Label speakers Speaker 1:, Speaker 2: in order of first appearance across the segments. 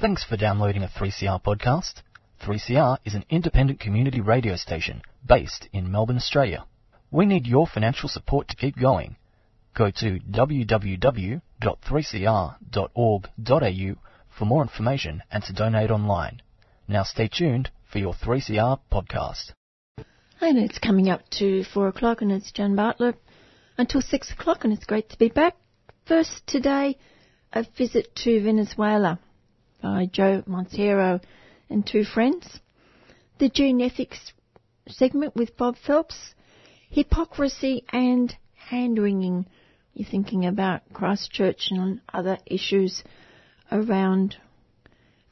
Speaker 1: Thanks for downloading a 3CR podcast. 3CR is an independent community radio station based in Melbourne, Australia. We need your financial support to keep going. Go to www.3cr.org.au for more information and to donate online. Now stay tuned for your 3CR podcast.
Speaker 2: And it's coming up to four o'clock, and it's Jan Bartlett until six o'clock, and it's great to be back. First today, a visit to Venezuela by Joe Montero and two friends. The Gene Ethics segment with Bob Phelps, hypocrisy and hand wringing. You're thinking about Christchurch and other issues around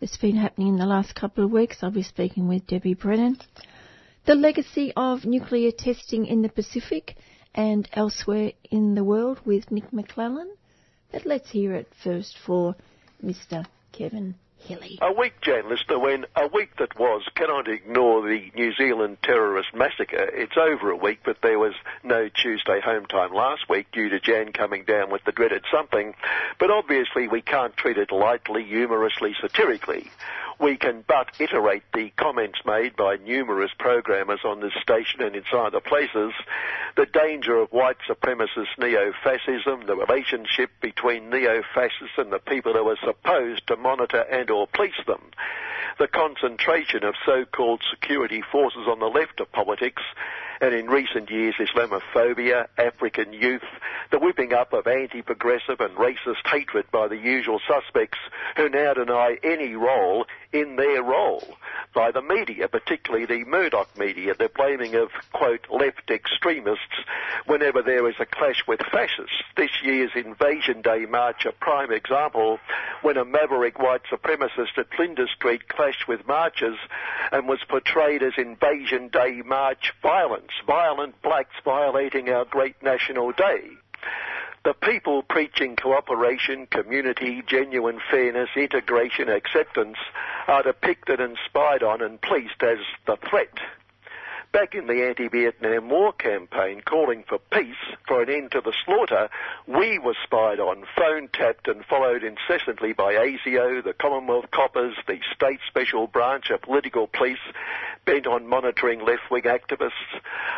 Speaker 2: that's been happening in the last couple of weeks. I'll be speaking with Debbie Brennan. The legacy of nuclear testing in the Pacific and elsewhere in the world with Nick McClellan. But let's hear it first for Mr. Kevin Healy.
Speaker 3: A week, Jan Lister, when a week that was cannot ignore the New Zealand terrorist massacre. It's over a week, but there was no Tuesday home time last week due to Jan coming down with the dreaded something. But obviously we can't treat it lightly, humorously, satirically we can but iterate the comments made by numerous programmers on this station and inside the places, the danger of white supremacist neo-fascism, the relationship between neo-fascists and the people who are supposed to monitor and or police them, the concentration of so-called security forces on the left of politics, and in recent years Islamophobia, African youth, the whipping up of anti-progressive and racist hatred by the usual suspects who now deny any role in their role by the media, particularly the Murdoch media. They're blaming of, quote, left extremists whenever there is a clash with fascists. This year's Invasion Day March, a prime example, when a maverick white supremacist at Flinders Street clashed with marchers and was portrayed as Invasion Day March violence, violent blacks violating our great national day. The people preaching cooperation, community, genuine fairness, integration, acceptance are depicted and spied on and policed as the threat back in the anti-Vietnam War campaign calling for peace, for an end to the slaughter, we were spied on, phone tapped and followed incessantly by ASIO, the Commonwealth Coppers, the State Special Branch of Political Police, bent on monitoring left-wing activists.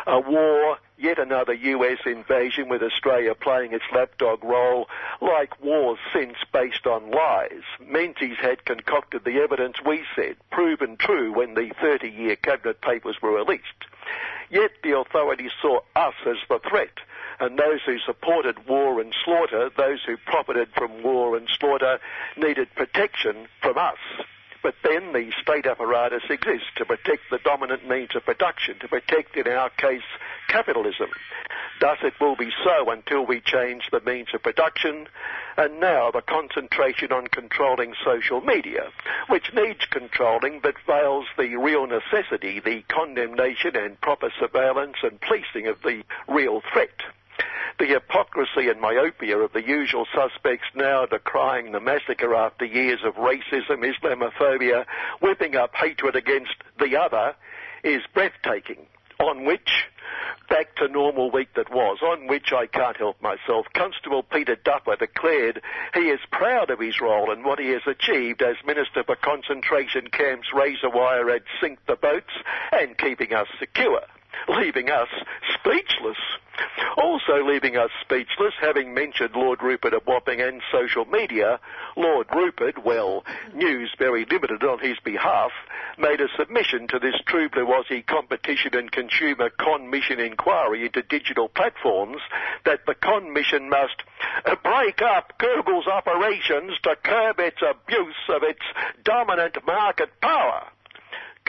Speaker 3: A war, yet another US invasion with Australia playing its lapdog role, like wars since based on lies. Menzies had concocted the evidence we said, proven true when the 30-year cabinet papers were released. Yet the authorities saw us as the threat and those who supported war and slaughter, those who profited from war and slaughter, needed protection from us. But then the state apparatus exists to protect the dominant means of production, to protect, in our case, capitalism. Thus it will be so until we change the means of production, and now the concentration on controlling social media, which needs controlling but fails the real necessity, the condemnation and proper surveillance and policing of the real threat. The hypocrisy and myopia of the usual suspects now decrying the massacre after years of racism, Islamophobia, whipping up hatred against the other is breathtaking. On which, back to normal week that was, on which I can't help myself, Constable Peter Duffer declared he is proud of his role and what he has achieved as Minister for Concentration Camps, Razor Wire and Sink the Boats and keeping us secure leaving us speechless. Also leaving us speechless, having mentioned Lord Rupert of Wapping and social media, Lord Rupert, well, news very limited on his behalf, made a submission to this True Blue Aussie Competition and Consumer Commission inquiry into digital platforms that the Commission must break up Google's operations to curb its abuse of its dominant market power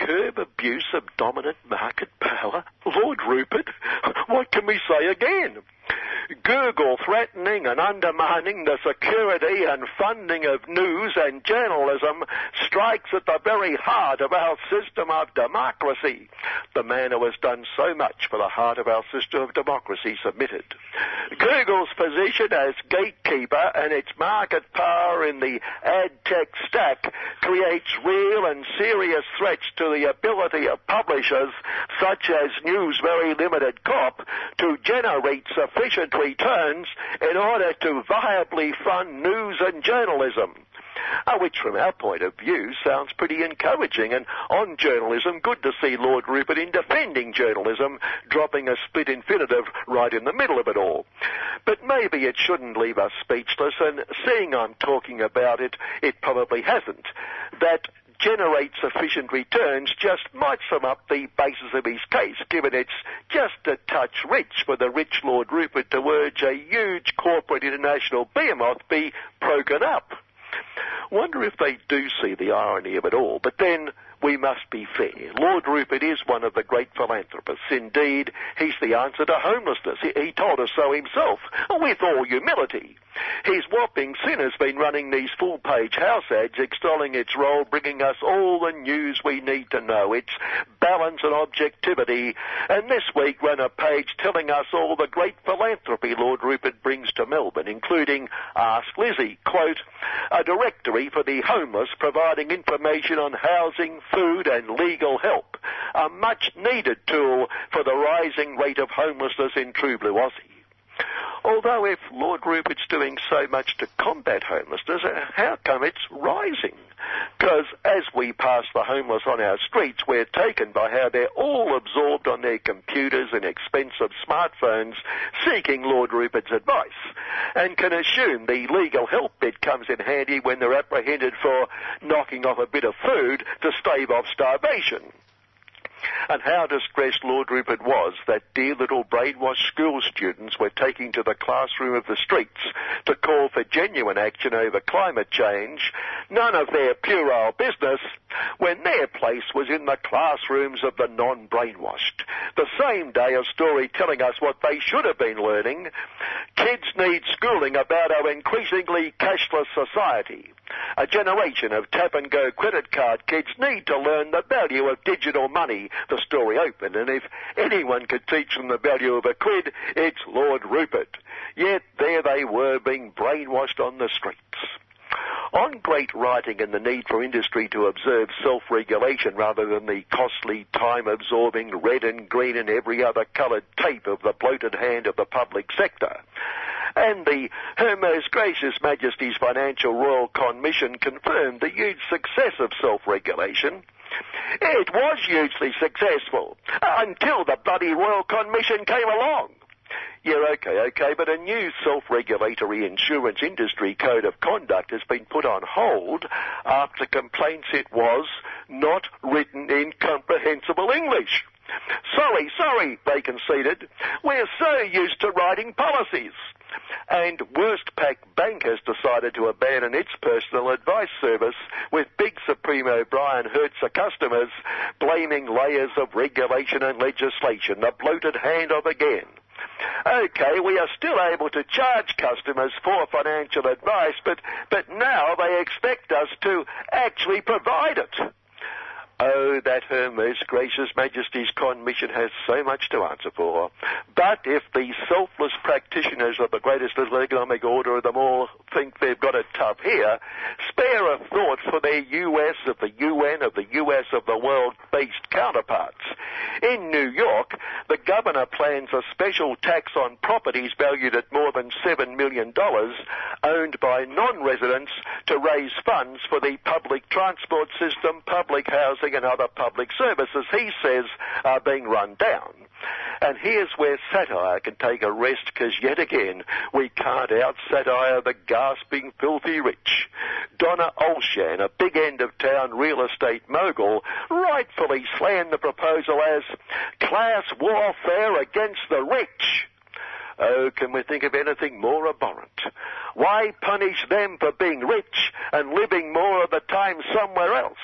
Speaker 3: curb abuse of dominant market power? Lord Rupert, what can we say again? Google threatening and undermining the security and funding of news and journalism strikes at the very heart of our system of democracy. The man who has done so much for the heart of our system of democracy submitted. Google's position as gatekeeper and its market power in the ad tech stack creates real and serious threats to the ability of publishers such as News Very Limited Corp to generate sufficient returns in order to viably fund news and journalism. uh, which from our point of view sounds pretty encouraging. And on journalism, good to see Lord Rupert in defending journalism, dropping a split infinitive right in the middle of it all. But maybe it shouldn't leave us speechless, and seeing I'm talking about it, it probably hasn't. That generate sufficient returns just might sum up the basis of his case, given it's just a touch rich for the rich Lord Rupert to urge a huge corporate international behemoth be broken up. Wonder if they do see the irony of it all. But then we must be fair. Lord Rupert is one of the great philanthropists. Indeed, he's the answer to homelessness. He, told us so himself, with all humility. His whopping. Sin has been running these full-page house ads extolling its role, bringing us all the news we need to know, its balance and objectivity, and this week ran a page telling us all the great philanthropy Lord Rupert brings to Melbourne, including Ask Lizzie, quote, a directory for the homeless providing information on housing, food and legal help, a much needed tool for the rising rate of homelessness in true blue Aussie. Although if Lord Rupert's doing so much to combat homelessness, uh, how come it's rising? Because as we pass the homeless on our streets, we're taken by how they're all absorbed on their computers and expensive smartphones, seeking Lord Rupert's advice, and can assume the legal help bit comes in handy when they're apprehended for knocking off a bit of food to stave off starvation and how distressed Lord Rupert was that dear little brainwashed school students were taking to the classroom of the streets to call for genuine action over climate change, none of their puerile business, when their place was in the classrooms of the non-brainwashed. The same day a story telling us what they should have been learning. Kids need schooling about our increasingly cashless society. A generation of tap and go credit card kids need to learn the value of digital money, the story opened, and if anyone could teach them the value of a quid, it's Lord Rupert. Yet there they were being brainwashed on the streets. On great writing and the need for industry to observe self-regulation rather than the costly, time-absorbing red and green and every other coloured tape of the bloated hand of the public sector. And the Her Most Gracious Majesty's Financial Royal Commission confirmed the huge success of self-regulation. It was hugely successful uh, until the bloody Royal Commission came along. Yeah, okay, okay, but a new self-regulatory insurance industry code of conduct has been put on hold after complaints it was not written in comprehensible English. Sorry, sorry, they conceded. We're so used to writing policies. And Westpac Bank has decided to abandon its personal advice service with big Supremo Brian Hartzer customers blaming layers of regulation and legislation, the bloated hand of again. Okay, we are still able to charge customers for financial advice, but, but now they expect us to actually provide it. Oh, that Her Most Gracious Majesty's Commission has so much to answer for. But if the selfless practitioners of the greatest little economic order of them all think they've got it tough here, spare a thought for their US of the UN of the US of the world based counterparts. In New York, the governor plans a special tax on properties valued at more than $7 million owned by non-residents to raise funds for the public transport system, public housing, and other public services he says are being run down. And here's where satire can take a rest because yet again we can't out satire the gasping filthy rich. Donna Olshan, a big end of town real estate mogul, rightfully slammed the proposal as class warfare against the rich. Oh, can we think of anything more abhorrent? Why punish them for being rich and living more of the time somewhere else?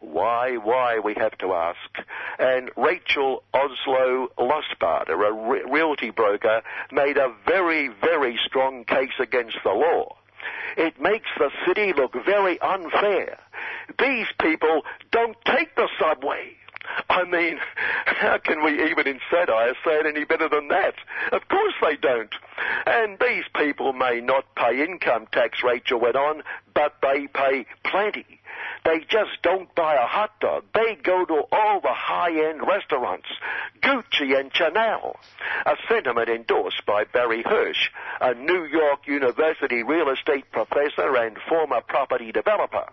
Speaker 3: Why, why, we have to ask. And Rachel Oslo Lustbarter, a re- realty broker, made a very, very strong case against the law. It makes the city look very unfair. These people don't take the subway. I mean, how can we even in satire say it any better than that? Of course they don't. And these people may not pay income tax, Rachel went on, but they pay plenty. They just don't buy a hot dog. They go to all the high-end restaurants, Gucci and Chanel. A sentiment endorsed by Barry Hersh, a New York University real estate professor and former property developer.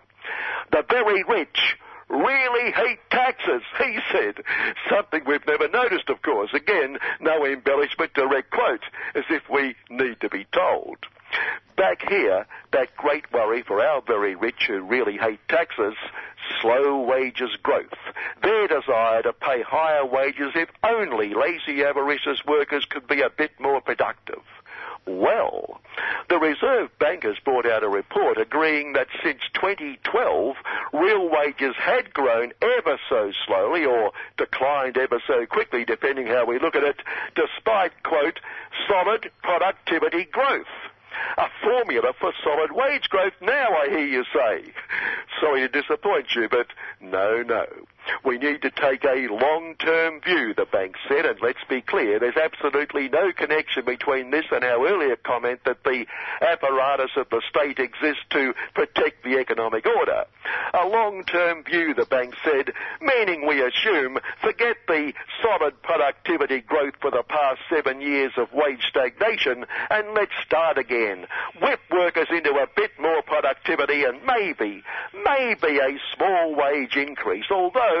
Speaker 3: The very rich really hate taxes, he said. Something we've never noticed, of course. Again, no embellishment, direct quote, as if we need to be told. Back here, that great worry for our very rich who really hate taxes, slow wages growth. Their desire to pay higher wages if only lazy avaricious workers could be a bit more productive well. The Reserve Bank has brought out a report agreeing that since 2012, real wages had grown ever so slowly or declined ever so quickly, depending how we look at it, despite, quote, solid productivity growth. A formula for solid wage growth now, I hear you say. Sorry to disappoint you, but no, no. We need to take a long-term view, the bank said, and let's be clear, there's absolutely no connection between this and our earlier comment that the apparatus of the state exists to protect the economic order. A long-term view, the bank said, meaning we assume, forget the solid productivity growth for the past seven years of wage stagnation, and let's start again. Whip workers into a bit more productivity and maybe, maybe a small wage increase, although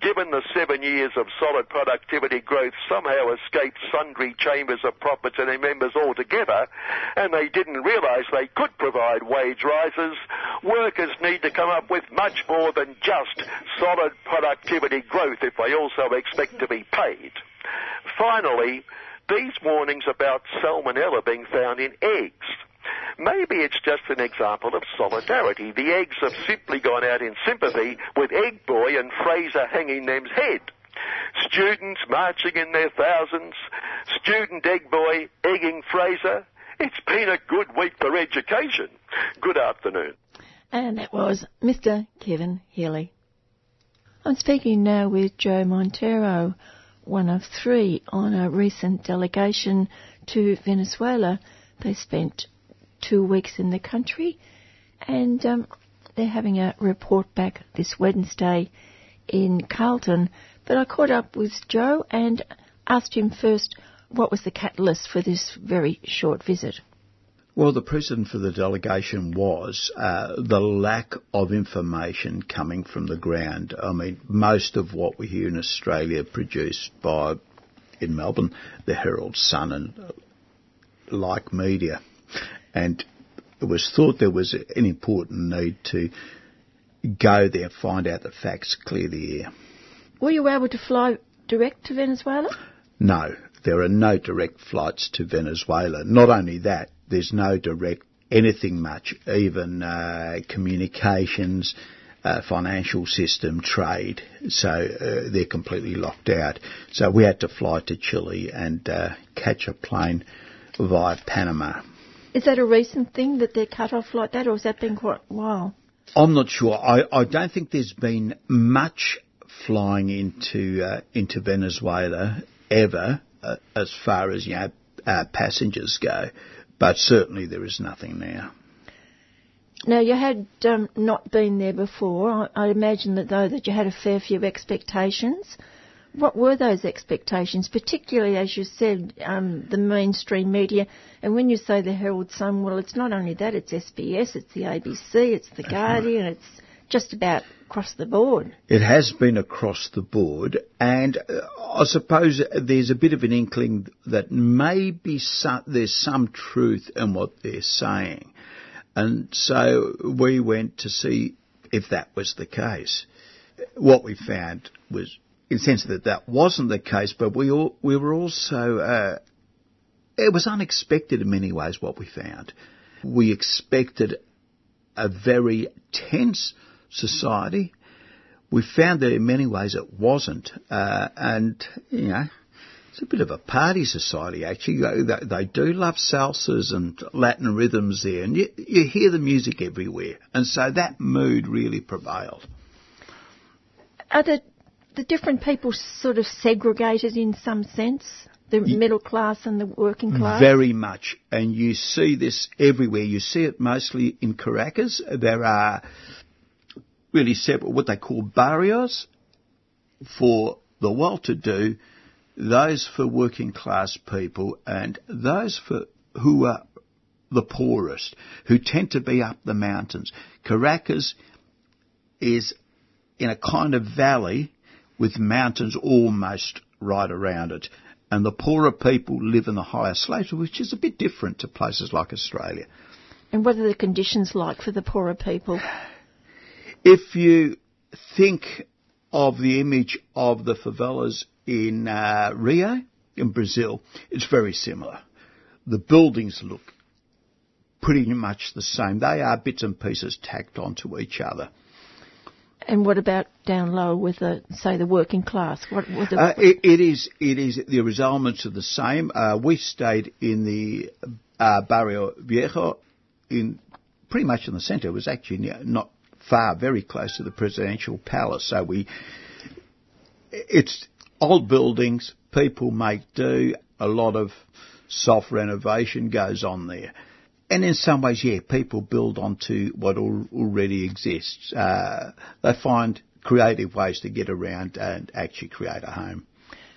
Speaker 3: given the seven years of solid productivity growth somehow escaped sundry chambers of profits and their members altogether, and they didn't realise they could provide wage rises, workers need to come up with much more than just solid productivity growth if they also expect to be paid. Finally, these warnings about salmonella being found in eggs. Maybe it's just an example of solidarity. The eggs have simply gone out in sympathy with Egg Boy and Fraser hanging them's head. Students marching in their thousands, student Egg Boy egging Fraser. It's been a good week for education. Good afternoon.
Speaker 2: And that was Mr. Kevin Healy. I'm speaking now with Joe Montero, one of three on a recent delegation to Venezuela. They spent two weeks in the country, and um, they're having a report back this Wednesday in Carlton. But I caught up with Joe and asked him first what was the catalyst for this very short visit.
Speaker 4: Well, the reason for the delegation was uh, the lack of information coming from the ground. I mean, most of what we hear in Australia produced by, in Melbourne, the Herald Sun and uh, like media and it was thought there was an important need to go there, find out the facts, clear the air.
Speaker 2: Were you able to fly direct to Venezuela?
Speaker 4: No, there are no direct flights to Venezuela. Not only that, there's no direct anything much, even uh, communications, uh, financial system, trade. So uh, they're completely locked out. So we had to fly to Chile and uh, catch a plane via Panama.
Speaker 2: Is that a recent thing that they're cut off like that, or has that been quite a while?
Speaker 4: I'm not sure. I, I don't think there's been much flying into uh, into Venezuela ever, uh, as far as you know uh, passengers go, but certainly there is nothing now.
Speaker 2: Now you had um, not been there before. I, I imagine that though that you had a fair few expectations. What were those expectations, particularly as you said, um, the mainstream media? And when you say the Herald Sun, well, it's not only that; it's SBS, it's the ABC, it's the Guardian, it's just about across the board.
Speaker 4: It has been across the board, and uh, I suppose there's a bit of an inkling that maybe some, there's some truth in what they're saying. And so we went to see if that was the case. What we found was in the sense that that wasn't the case, but we all, we were also, uh, it was unexpected in many ways what we found. We expected a very tense society. We found that in many ways it wasn't, uh, and you know, it's a bit of a party society actually. They, they do love salsas and Latin rhythms there, and you, you hear the music everywhere, and so that mood really prevailed.
Speaker 2: Are the the different people sort of segregated in some sense? The middle class and the working class?
Speaker 4: Very much. And you see this everywhere. You see it mostly in Caracas. There are really separate what they call barrios for the well-to-do, those for working class people, and those for who are the poorest, who tend to be up the mountains. Caracas is in a kind of valley with mountains almost right around it. And the poorer people live in the higher slopes, which is a bit different to places like Australia.
Speaker 2: And what are the conditions like for the poorer people?
Speaker 4: If you think of the image of the favelas in uh, Rio, in Brazil, it's very similar. The buildings look pretty much the same. They are bits and pieces tacked onto each other.
Speaker 2: And what about down low with the, say, the working class? What, what the,
Speaker 4: uh, it, it is, it is, the elements are the same. Uh, we stayed in the uh, Barrio Viejo in pretty much in the centre. It was actually not far, very close to the presidential palace. So we, it's old buildings, people make do, a lot of soft renovation goes on there. And in some ways, yeah, people build onto what al- already exists. Uh, they find creative ways to get around and actually create a home.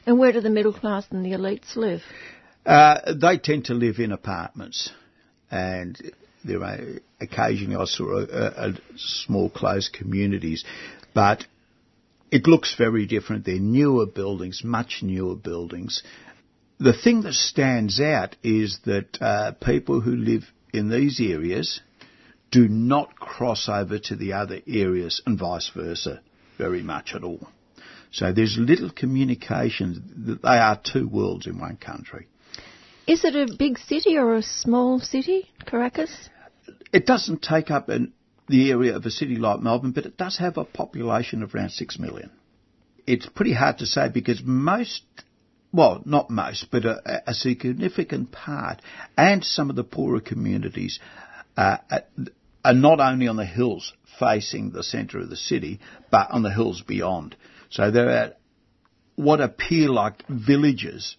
Speaker 2: And where do the middle class and the elites live?
Speaker 4: Uh, they tend to live in apartments, and there are occasionally I saw a, a, a small closed communities, but it looks very different. They're newer buildings, much newer buildings. The thing that stands out is that uh, people who live in these areas do not cross over to the other areas and vice versa very much at all. So there's little communication. They are two worlds in one country.
Speaker 2: Is it a big city or a small city, Caracas?
Speaker 4: It doesn't take up an, the area of a city like Melbourne, but it does have a population of around six million. It's pretty hard to say because most well, not most, but a, a, significant part, and some of the poorer communities uh, are not only on the hills facing the centre of the city, but on the hills beyond. So there are what appear like villages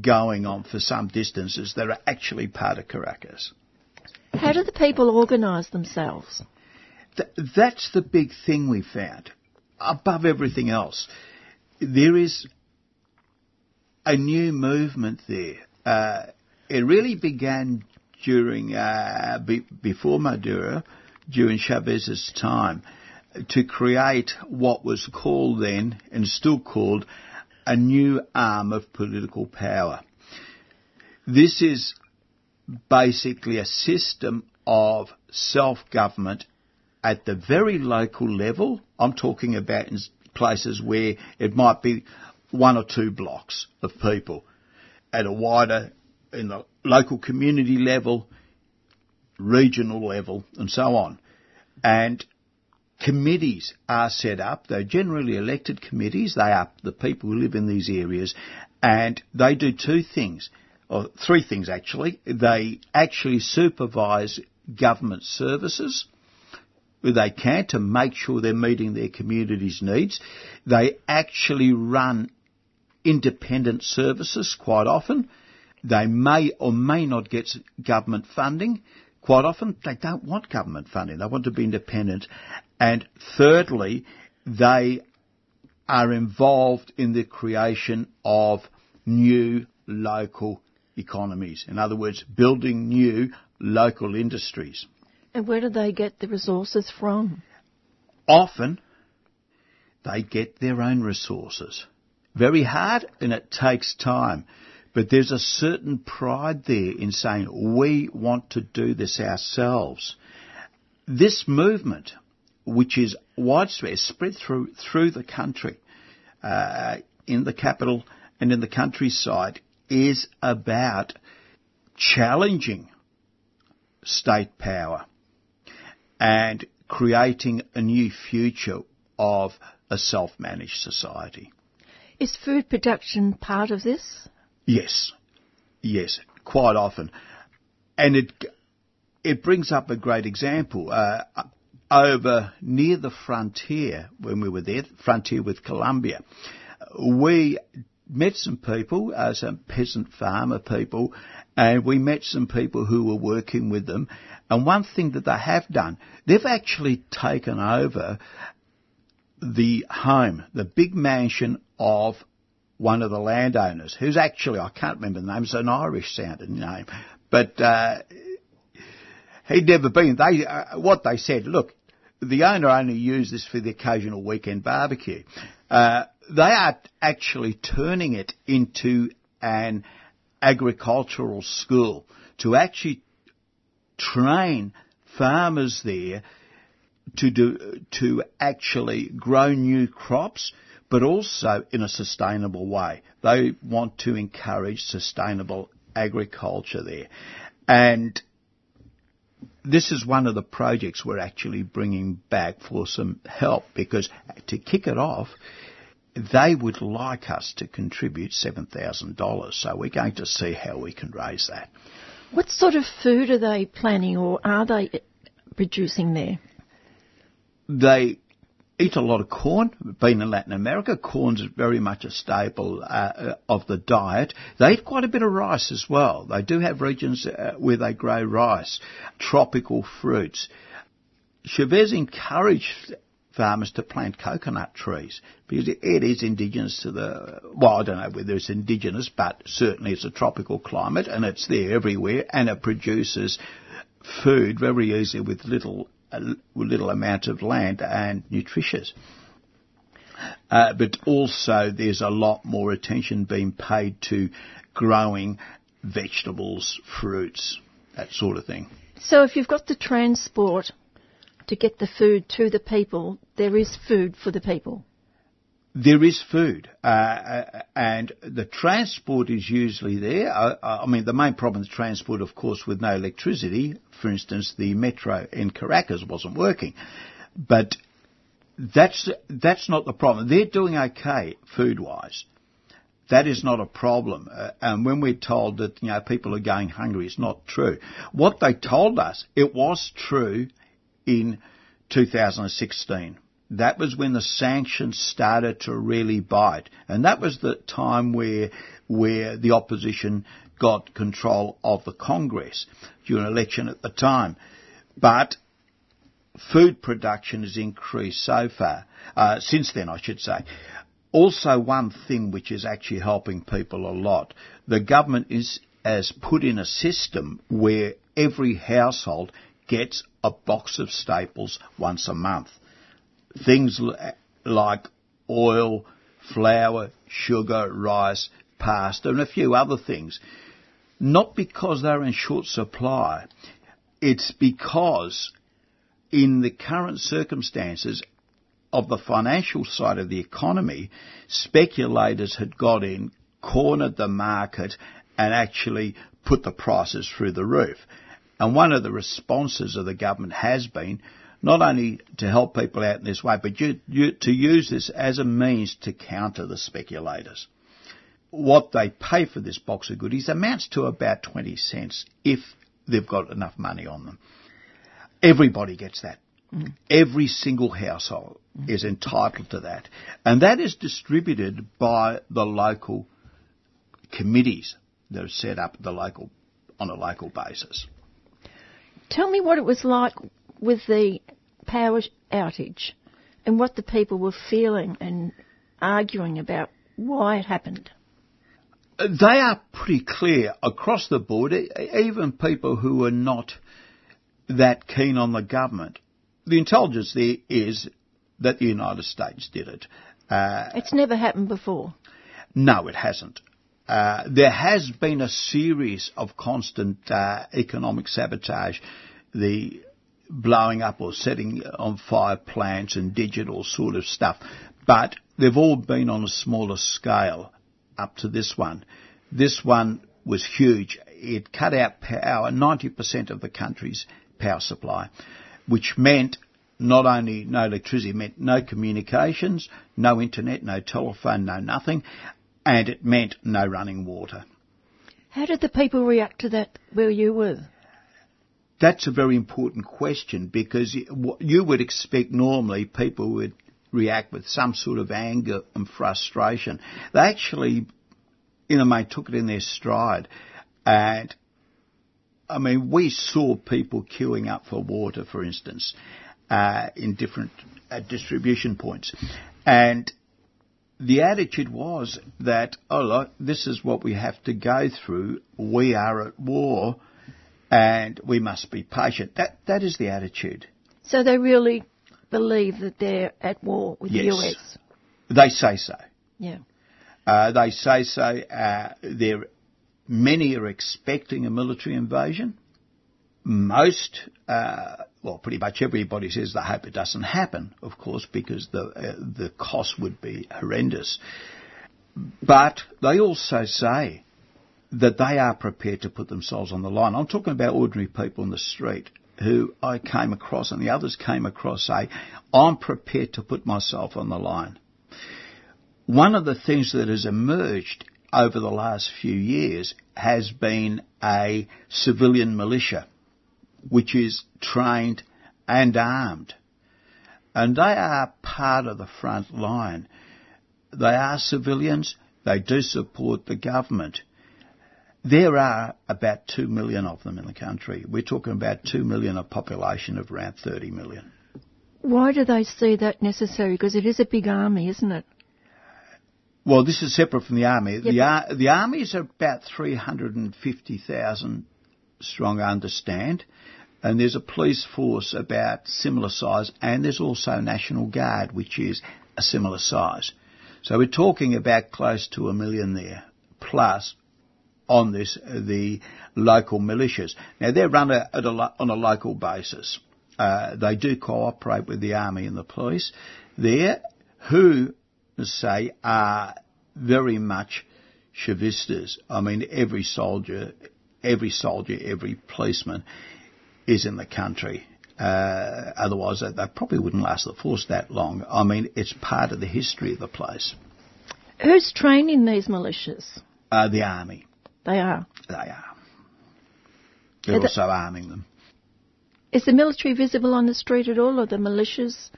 Speaker 4: going on for some distances that are actually part of Caracas.
Speaker 2: How do the people organise themselves?
Speaker 4: Th- that's the big thing we found. Above everything else, there is a new movement there. Uh, it really began during uh, be, before Maduro, during Chavez's time, to create what was called then and still called a new arm of political power. This is basically a system of self-government at the very local level. I'm talking about in places where it might be one or two blocks of people at a wider, in the local community level, regional level, and so on. And committees are set up. They're generally elected committees. They are the people who live in these areas, and they do two things, or three things actually. They actually supervise government services they can to make sure they're meeting their community's needs. They actually run independent services quite often. They may or may not get government funding. Quite often they don't want government funding. They want to be independent. And thirdly, they are involved in the creation of new local economies. In other words, building new local industries.
Speaker 2: And where do they get the resources from?
Speaker 4: Often they get their own resources very hard and it takes time. But there's a certain pride there in saying we want to do this ourselves. This movement, which is widespread, spread through through the country, uh, in the capital and in the countryside, is about challenging state power and creating a new future of a self-managed society.
Speaker 2: Is food production part of this?
Speaker 4: Yes, yes, quite often, and it it brings up a great example. Uh, over near the frontier, when we were there, frontier with Colombia, we met some people, uh, some peasant farmer people, and we met some people who were working with them. And one thing that they have done, they've actually taken over the home, the big mansion of one of the landowners, who's actually, I can't remember the name, it's an Irish sounding name, but uh, he'd never been. They, uh, what they said, look, the owner only used this for the occasional weekend barbecue. Uh, they are actually turning it into an agricultural school to actually train farmers there to do, to actually grow new crops, but also in a sustainable way. They want to encourage sustainable agriculture there. And this is one of the projects we're actually bringing back for some help because to kick it off, they would like us to contribute $7,000. So we're going to see how we can raise that.
Speaker 2: What sort of food are they planning or are they producing there?
Speaker 4: They eat a lot of corn. Being in Latin America, corn's very much a staple uh, of the diet. They eat quite a bit of rice as well. They do have regions uh, where they grow rice, tropical fruits. Chavez encouraged farmers to plant coconut trees because it is indigenous to the, well, I don't know whether it's indigenous, but certainly it's a tropical climate and it's there everywhere and it produces food very easily with little little amount of land and nutritious. Uh, but also there's a lot more attention being paid to growing vegetables, fruits, that sort of thing.
Speaker 2: So if you've got the transport to get the food to the people, there is food for the people.
Speaker 4: There is food, uh, uh and the transport is usually there. I, I, mean, the main problem is transport, of course, with no electricity. For instance, the metro in Caracas wasn't working, but that's that's not the problem. They're doing okay food-wise. That is not a problem. Uh, and when we're told that you know people are going hungry, it's not true. What they told us, it was true in 2016 that was when the sanctions started to really bite. And that was the time where, where the opposition got control of the Congress during an election at the time. But food production has increased so far, uh, since then I should say. Also one thing which is actually helping people a lot, the government is, has put in a system where every household gets a box of staples once a month things like oil, flour, sugar, rice, pasta, and a few other things. Not because they're in short supply, it's because in the current circumstances of the financial side of the economy, speculators had got in, cornered the market, and actually put the prices through the roof. And one of the responses of the government has been not only to help people out in this way, but you, you, to use this as a means to counter the speculators. What they pay for this box of goodies amounts to about 20 cents if they've got enough money on them. Everybody gets that. Mm. Every single household mm. is entitled to that. And that is distributed by the local committees that are set up the local, on a local basis.
Speaker 2: Tell me what it was like with the power outage and what the people were feeling and arguing about why it happened.
Speaker 4: They are pretty clear across the board, even people who are not that keen on the government. The intelligence there is that the United States did it.
Speaker 2: Uh, it's never happened before.
Speaker 4: No, it hasn't. Uh, there has been a series of constant uh, economic sabotage. The blowing up or setting on fire plants and digital sort of stuff. But they've all been on a smaller scale up to this one. This one was huge. It cut out power, 90% of the country's power supply, which meant not only no electricity, it meant no communications, no internet, no telephone, no nothing, and it meant no running water.
Speaker 2: How did the people react to that where you were?
Speaker 4: That's a very important question because you would expect normally people would react with some sort of anger and frustration. They actually, you know, mate, took it in their stride. And, I mean, we saw people queuing up for water, for instance, uh, in different uh, distribution points. And the attitude was that, oh look, this is what we have to go through. We are at war and we must be patient. That, that is the attitude.
Speaker 2: So they really believe that they're at war with
Speaker 4: Yes.
Speaker 2: the US.
Speaker 4: They say so.
Speaker 2: Yeah.
Speaker 4: Uh, they say so. Uh, they're, many are expecting a military invasion. Most, uh, well, pretty much everybody says they hope it doesn't happen, of course, because the uh, the cost would be horrendous. But they also say that they are prepared to put themselves on the line. I'm talking about ordinary people in the street who I came across and the others came across say, I'm prepared to put myself on the line. One of the things that has emerged over the last few years has been a civilian militia, which is trained and armed. And they are part of the front line. They are civilians. They do support the government. There are about 2 million of them in the country. We're talking about 2 million, a population of around 30 million.
Speaker 2: Why do they see that necessary? Because it is a big army, isn't it?
Speaker 4: Well, this is separate from the army.
Speaker 2: Yeah,
Speaker 4: the, ar- the army is about 350,000 strong, I understand. And there's a police force about similar size, and there's also National Guard, which is a similar size. So we're talking about close to a million there, plus on this the local militias. Now they're run a, at a, on a local basis. Uh, they do cooperate with the army and the police there, who say are very much chavistas. I mean, every soldier, every soldier, every policeman is in the country. Uh, otherwise, they, they probably wouldn't last the force that long. I mean, it's part of the history of the place.
Speaker 2: Who's training these militias?
Speaker 4: Uh, the army,
Speaker 2: They are.
Speaker 4: they are. They're
Speaker 2: Are the-
Speaker 4: also arming them.
Speaker 2: Is the military visible on the street at all, or the militias?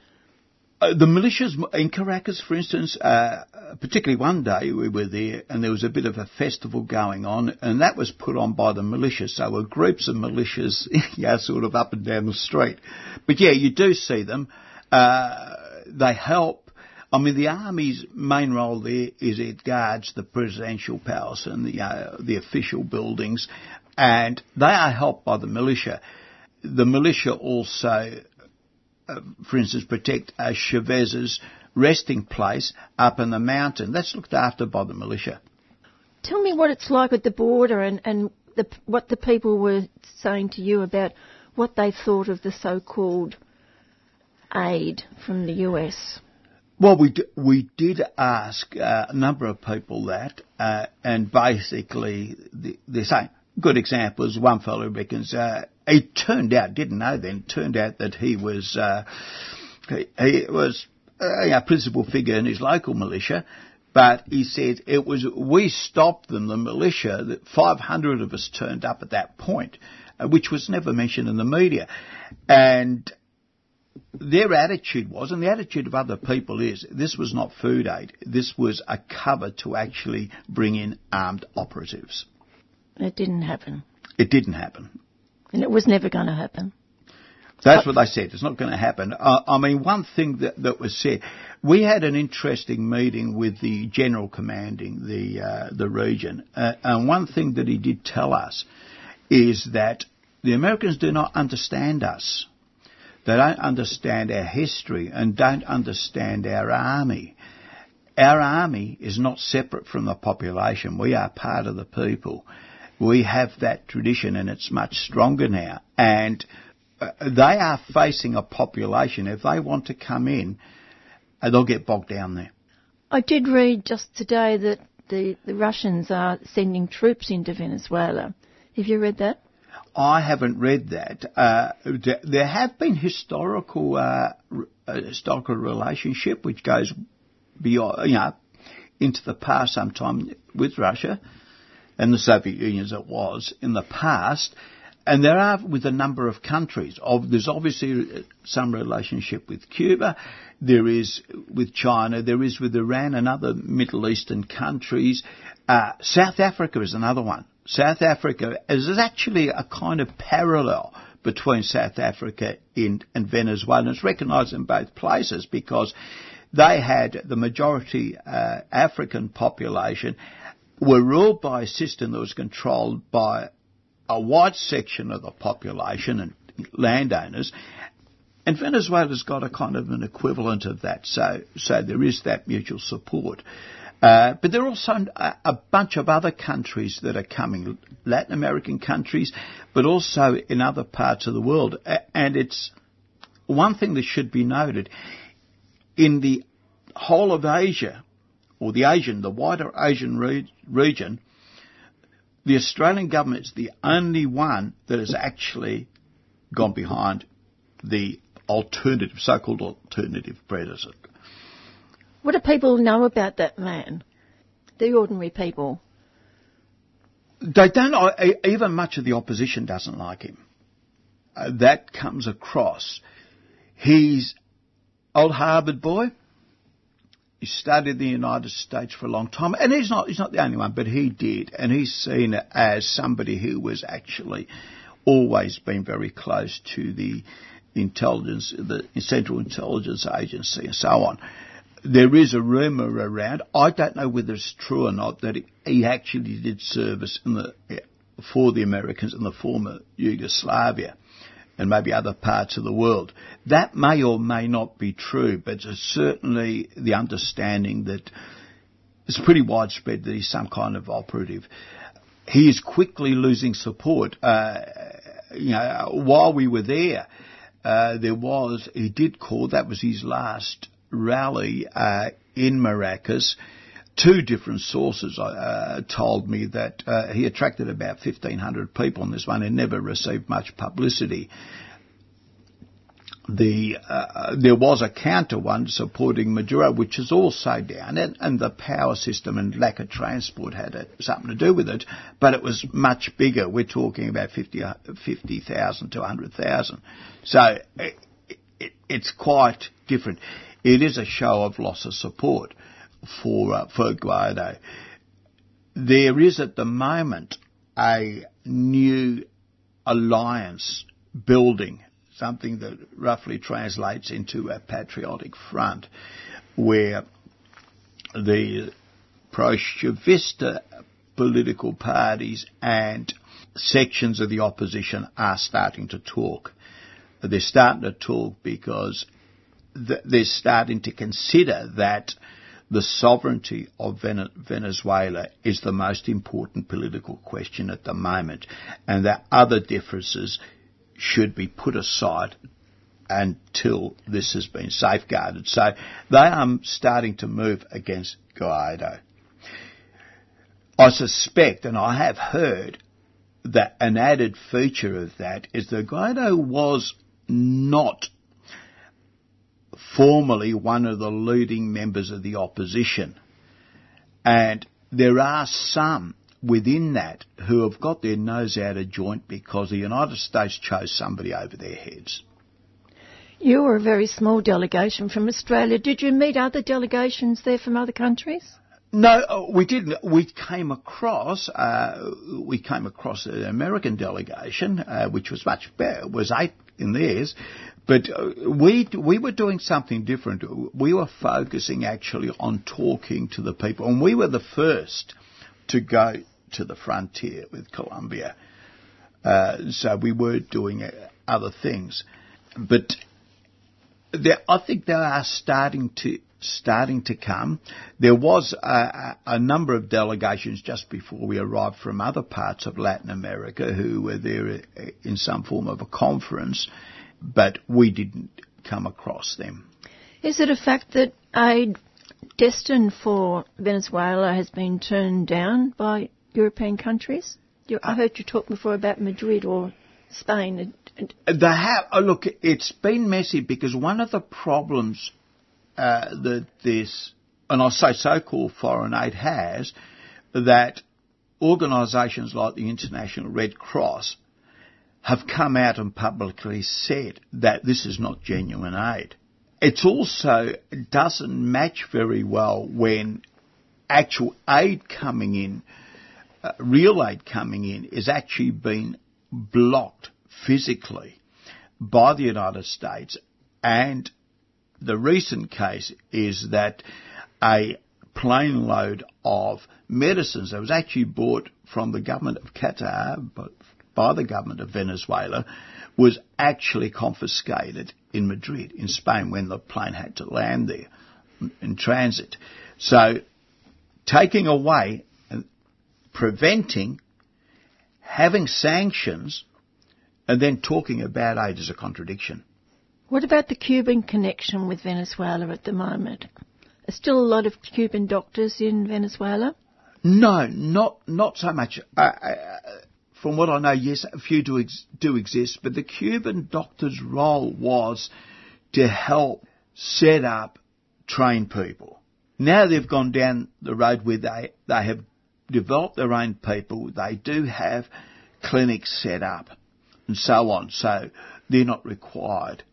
Speaker 4: Uh, the militias in Caracas, for instance, uh, particularly one day we were there and there was a bit of a festival going on and that was put on by the militias. So there were groups of militias, yeah, sort of up and down the street. But yeah, you do see them. Uh, they help. I mean, the army's main role there is it guards the presidential palace and the uh, the official buildings, and they are helped by the militia. The militia also uh, for instance, protect uh, Chavez's resting place up in the mountain. That's looked after by the militia.
Speaker 2: Tell me what it's like at the border and, and the, what the people were saying to you about what they thought of the so-called aid from the US.
Speaker 4: Well, we d- we did ask uh, a number of people that, uh, and basically the, they're good example is one fellow reckons uh, it turned out didn't know then turned out that he was uh, he, he was uh, a principal figure in his local militia. But he said it was we stopped them, the militia. That 500 of us turned up at that point, uh, which was never mentioned in the media, and their attitude was, and the attitude of other people is, this was not food aid. This was a cover to actually bring in armed operatives.
Speaker 2: It didn't happen.
Speaker 4: It didn't happen.
Speaker 2: And it was never going to happen.
Speaker 4: That's what they said. It's not going to happen. Uh, I mean, one thing that, that was said, we had an interesting meeting with the general commanding the uh, the region, uh, and one thing that he did tell us is that the Americans do not understand us. They don't understand our history and don't understand our army. Our army is not separate from the population. We are part of the people. We have that tradition and it's much stronger now. And uh, they are facing a population. If they want to come in, uh, they'll get bogged down there.
Speaker 2: I did read just today that the, the Russians are sending troops into Venezuela. Have you read that?
Speaker 4: I haven't read that. Uh, there have been historical uh, uh, historical relationship which goes beyond, you know, into the past sometime with Russia and the Soviet Union as it was in the past. and there are with a number of countries. Of, there's obviously some relationship with Cuba, there is with China, there is with Iran and other Middle Eastern countries. Uh, South Africa is another one. South Africa is actually a kind of parallel between South Africa and, Venezuela. It's recognised in both places because they had the majority uh, African population were ruled by a system that was controlled by a wide section of the population and landowners. And Venezuela's got a kind of an equivalent of that, so so there is that mutual support. Uh, but there are also a, bunch of other countries that are coming, Latin American countries, but also in other parts of the world. And it's one thing that should be noted in the whole of Asia, or the Asian, the wider Asian re- region, the Australian government is the only one that has actually gone behind the alternative, so-called alternative.
Speaker 2: What do people know about that man? The ordinary people.
Speaker 4: They don't. Even much of the opposition doesn't like him. Uh, that comes across. He's old Harvard boy. He studied the United States for a long time, and he's not he's not the only one, but he did, and he's seen as somebody who was actually always been very close to the intelligence, the Central Intelligence Agency, and so on there is a rumour around. I don't know whether it's true or not that he actually did service the, for the Americans in the former Yugoslavia and maybe other parts of the world. That may or may not be true, but it's certainly the understanding that it's pretty widespread that he's some kind of operative. He is quickly losing support. Uh, you know, while we were there, uh, there was, he did call, that was his last rally uh, in Maracas, two different sources uh, told me that uh, he attracted about 1,500 people in this one and never received much publicity. The, uh, there was a counter one supporting Maduro, which is also down, and, and the power system and lack of transport had something to do with it, but it was much bigger. We're talking about 50,000 50, to 100,000. So it, it, it's quite different it is a show of loss of support for uh, for Guaido. There is at the moment a new alliance building, something that roughly translates into a patriotic front, where the pro-Chavista political parties and sections of the opposition are starting to talk. They're starting to talk because they're starting to consider that the sovereignty of Venezuela is the most important political question at the moment, and that other differences should be put aside until this has been safeguarded. So they are starting to move against Guaido. I suspect, and I have heard, that an added feature of that is that Guaido was not formerly one of the leading members of the opposition. And there are some within that who have got their nose out of joint because the United States chose somebody over their heads.
Speaker 2: You were a very small delegation from Australia. Did you meet other delegations there from other countries?
Speaker 4: No, uh, we didn't. We came across uh, we came across an American delegation, uh, which was much better. Was eight in theirs, but uh, we we were doing something different. We were focusing actually on talking to the people, and we were the first to go to the frontier with Colombia. Uh, so we were doing uh, other things, but there, I think they are starting to starting to come. There was a, a, number of delegations just before we arrived from other parts of Latin America who were there in some form of a conference but we didn't come across them.
Speaker 2: Is it a fact that aid destined for Venezuela has been turned down by European countries? You, I heard you talk before about Madrid or Spain.
Speaker 4: They have. Oh, look, it's been messy because one of the problems uh, that this, and I'll say so-called foreign aid has, that organisations like the International Red Cross have come out and publicly said that this is not genuine aid. It also doesn't match very well when actual aid coming in, uh, real aid coming in, is actually being blocked physically by the United States. And the recent case is that a plane load of medicines that was actually bought from the government of Qatar, but by the government of Venezuela, was actually confiscated in Madrid, in Spain, when the plane had to land there in transit. So, taking away and preventing having sanctions and then talking about aid is a contradiction.
Speaker 2: What about the Cuban connection with Venezuela at the moment? Are still a lot of Cuban doctors in Venezuela?
Speaker 4: No, not not so much. Uh, uh, from what I know, yes, a few do ex- do exist, but the Cuban doctor's role was to help set up, train people. Now they've gone down the road where they they have developed their own people. They do have clinics set up and so on. So they're not required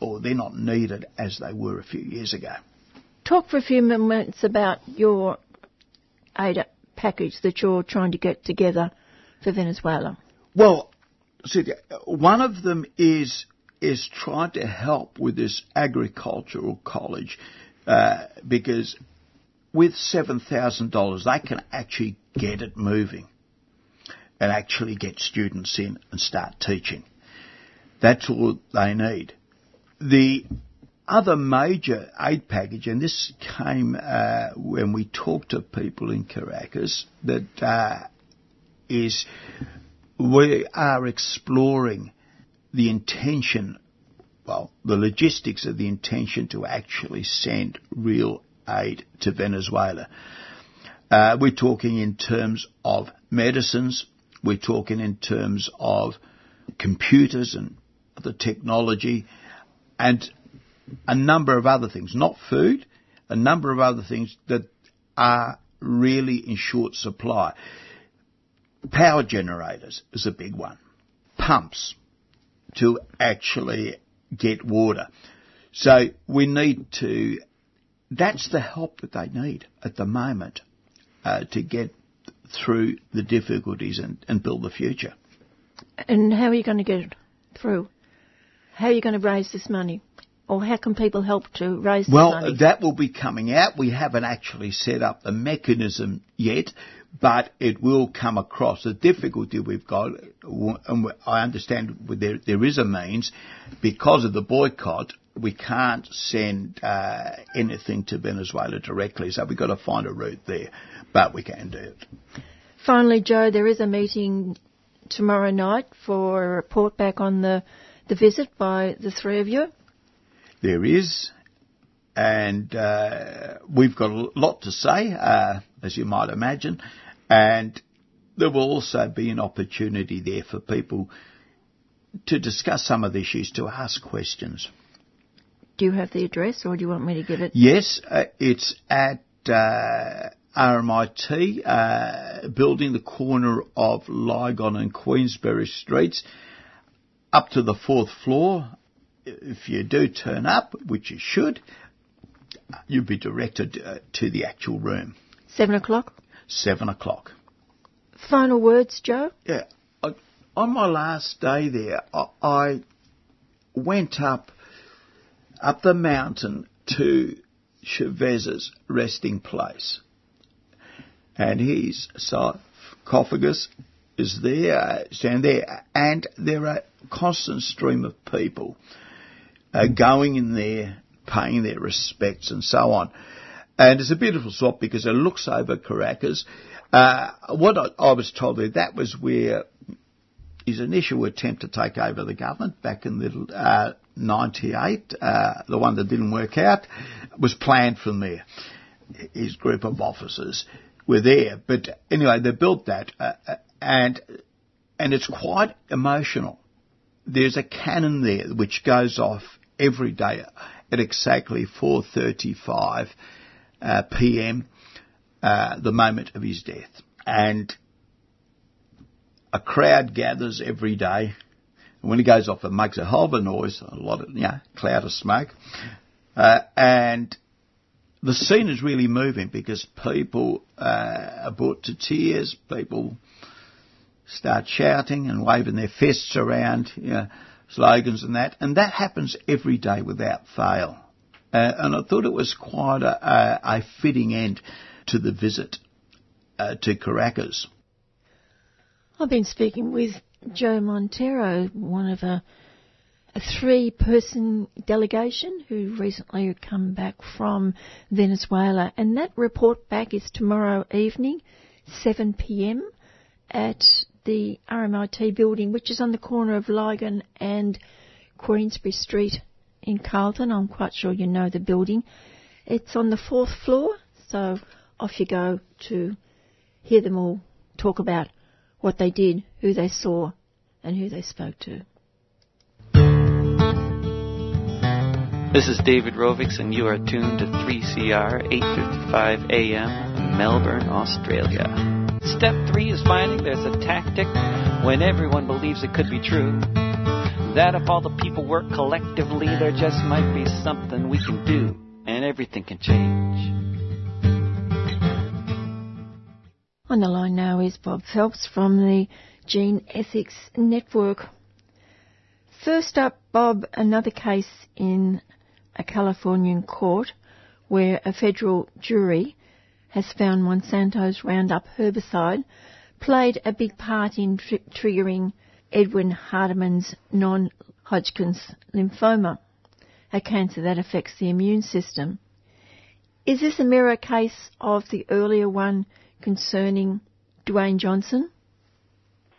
Speaker 4: or they're not needed as they were a few years ago.
Speaker 2: Talk for a few moments about your aid package that you're trying to get together for Venezuela.
Speaker 4: Well, one of them is is trying to help with this agricultural college uh, because with seven thousand dollars they can actually get it moving and actually get students in and start teaching. That's all they need. The other major aid package, and this came uh, when we talked to people in Caracas, that uh, is we are exploring the intention, well, the logistics of the intention to actually send real aid to Venezuela. Uh, we're talking in terms of medicines, we're talking in terms of computers and the technology and a number of other things, not food, a number of other things that are really in short supply. Power generators is a big one. Pumps to actually get water. So we need to, that's the help that they need at the moment uh, to get through the difficulties and, and build the future.
Speaker 2: And how are you going to get it through? How are you going to raise this money? Or how can people help to raise
Speaker 4: well,
Speaker 2: money?
Speaker 4: Well, that will be coming out. We haven't actually set up the mechanism yet, but it will come across. The difficulty we've got, and I understand there, there is a means, because of the boycott, we can't send uh, anything to Venezuela directly, so we've got to find a route there, but we can do it.
Speaker 2: Finally, Joe, there is a meeting tomorrow night for a report back on the, the visit by the three of you.
Speaker 4: There is, and uh, we've got a lot to say, uh, as you might imagine, and there will also be an opportunity there for people to discuss some of the issues, to ask questions.
Speaker 2: Do you have the address, or do you want me to give it?
Speaker 4: Yes, uh, it's at uh, RMIT uh, building, the corner of Lygon and Queensberry Streets, up to the fourth floor. If you do turn up, which you should, you'll be directed uh, to the actual room.
Speaker 2: Seven o'clock?
Speaker 4: Seven o'clock.
Speaker 2: Final words, Joe?
Speaker 4: Yeah. I, on my last day there, I, I went up up the mountain to Chavez's resting place. And his sarcophagus is there, stand there, and there are a constant stream of people uh, going in there, paying their respects and so on. And it's a beautiful spot because it looks over Caracas. Uh, what I, I, was told there, that was where his initial attempt to take over the government back in the uh, 98, uh, the one that didn't work out, was planned from there. His group of officers were there. But anyway, they built that, uh, uh and and it's quite emotional. There's a cannon there which goes off every day at exactly 4:35 uh, p.m. Uh, the moment of his death, and a crowd gathers every day. And when he goes off, it makes a hell of a noise, a lot of, you know, cloud of smoke. Uh, and the scene is really moving because people uh, are brought to tears. People start shouting and waving their fists around, you know, slogans and that. And that happens every day without fail. Uh, and I thought it was quite a, a, fitting end to the visit uh, to Caracas.
Speaker 2: I've been speaking with Joe Montero, one of a, a three person delegation who recently come back from Venezuela. And that report back is tomorrow evening, 7 pm at the RMIT building, which is on the corner of Lygon and Queensberry Street in Carlton. I'm quite sure you know the building. It's on the fourth floor, so off you go to hear them all talk about what they did, who they saw, and who they spoke to.
Speaker 5: This is David Rovics, and you are tuned to 3CR 8:55 a.m. Melbourne, Australia. Step three is finding there's a tactic when everyone believes it could be true. That if all the people work collectively, there just might be something we can do, and everything can change.
Speaker 2: On the line now is Bob Phelps from the Gene Ethics Network. First up, Bob, another case in a Californian court where a federal jury has found Monsanto's Roundup herbicide played a big part in tr- triggering Edwin Hardeman's non-Hodgkin's lymphoma, a cancer that affects the immune system. Is this a mirror case of the earlier one concerning Dewayne Johnson?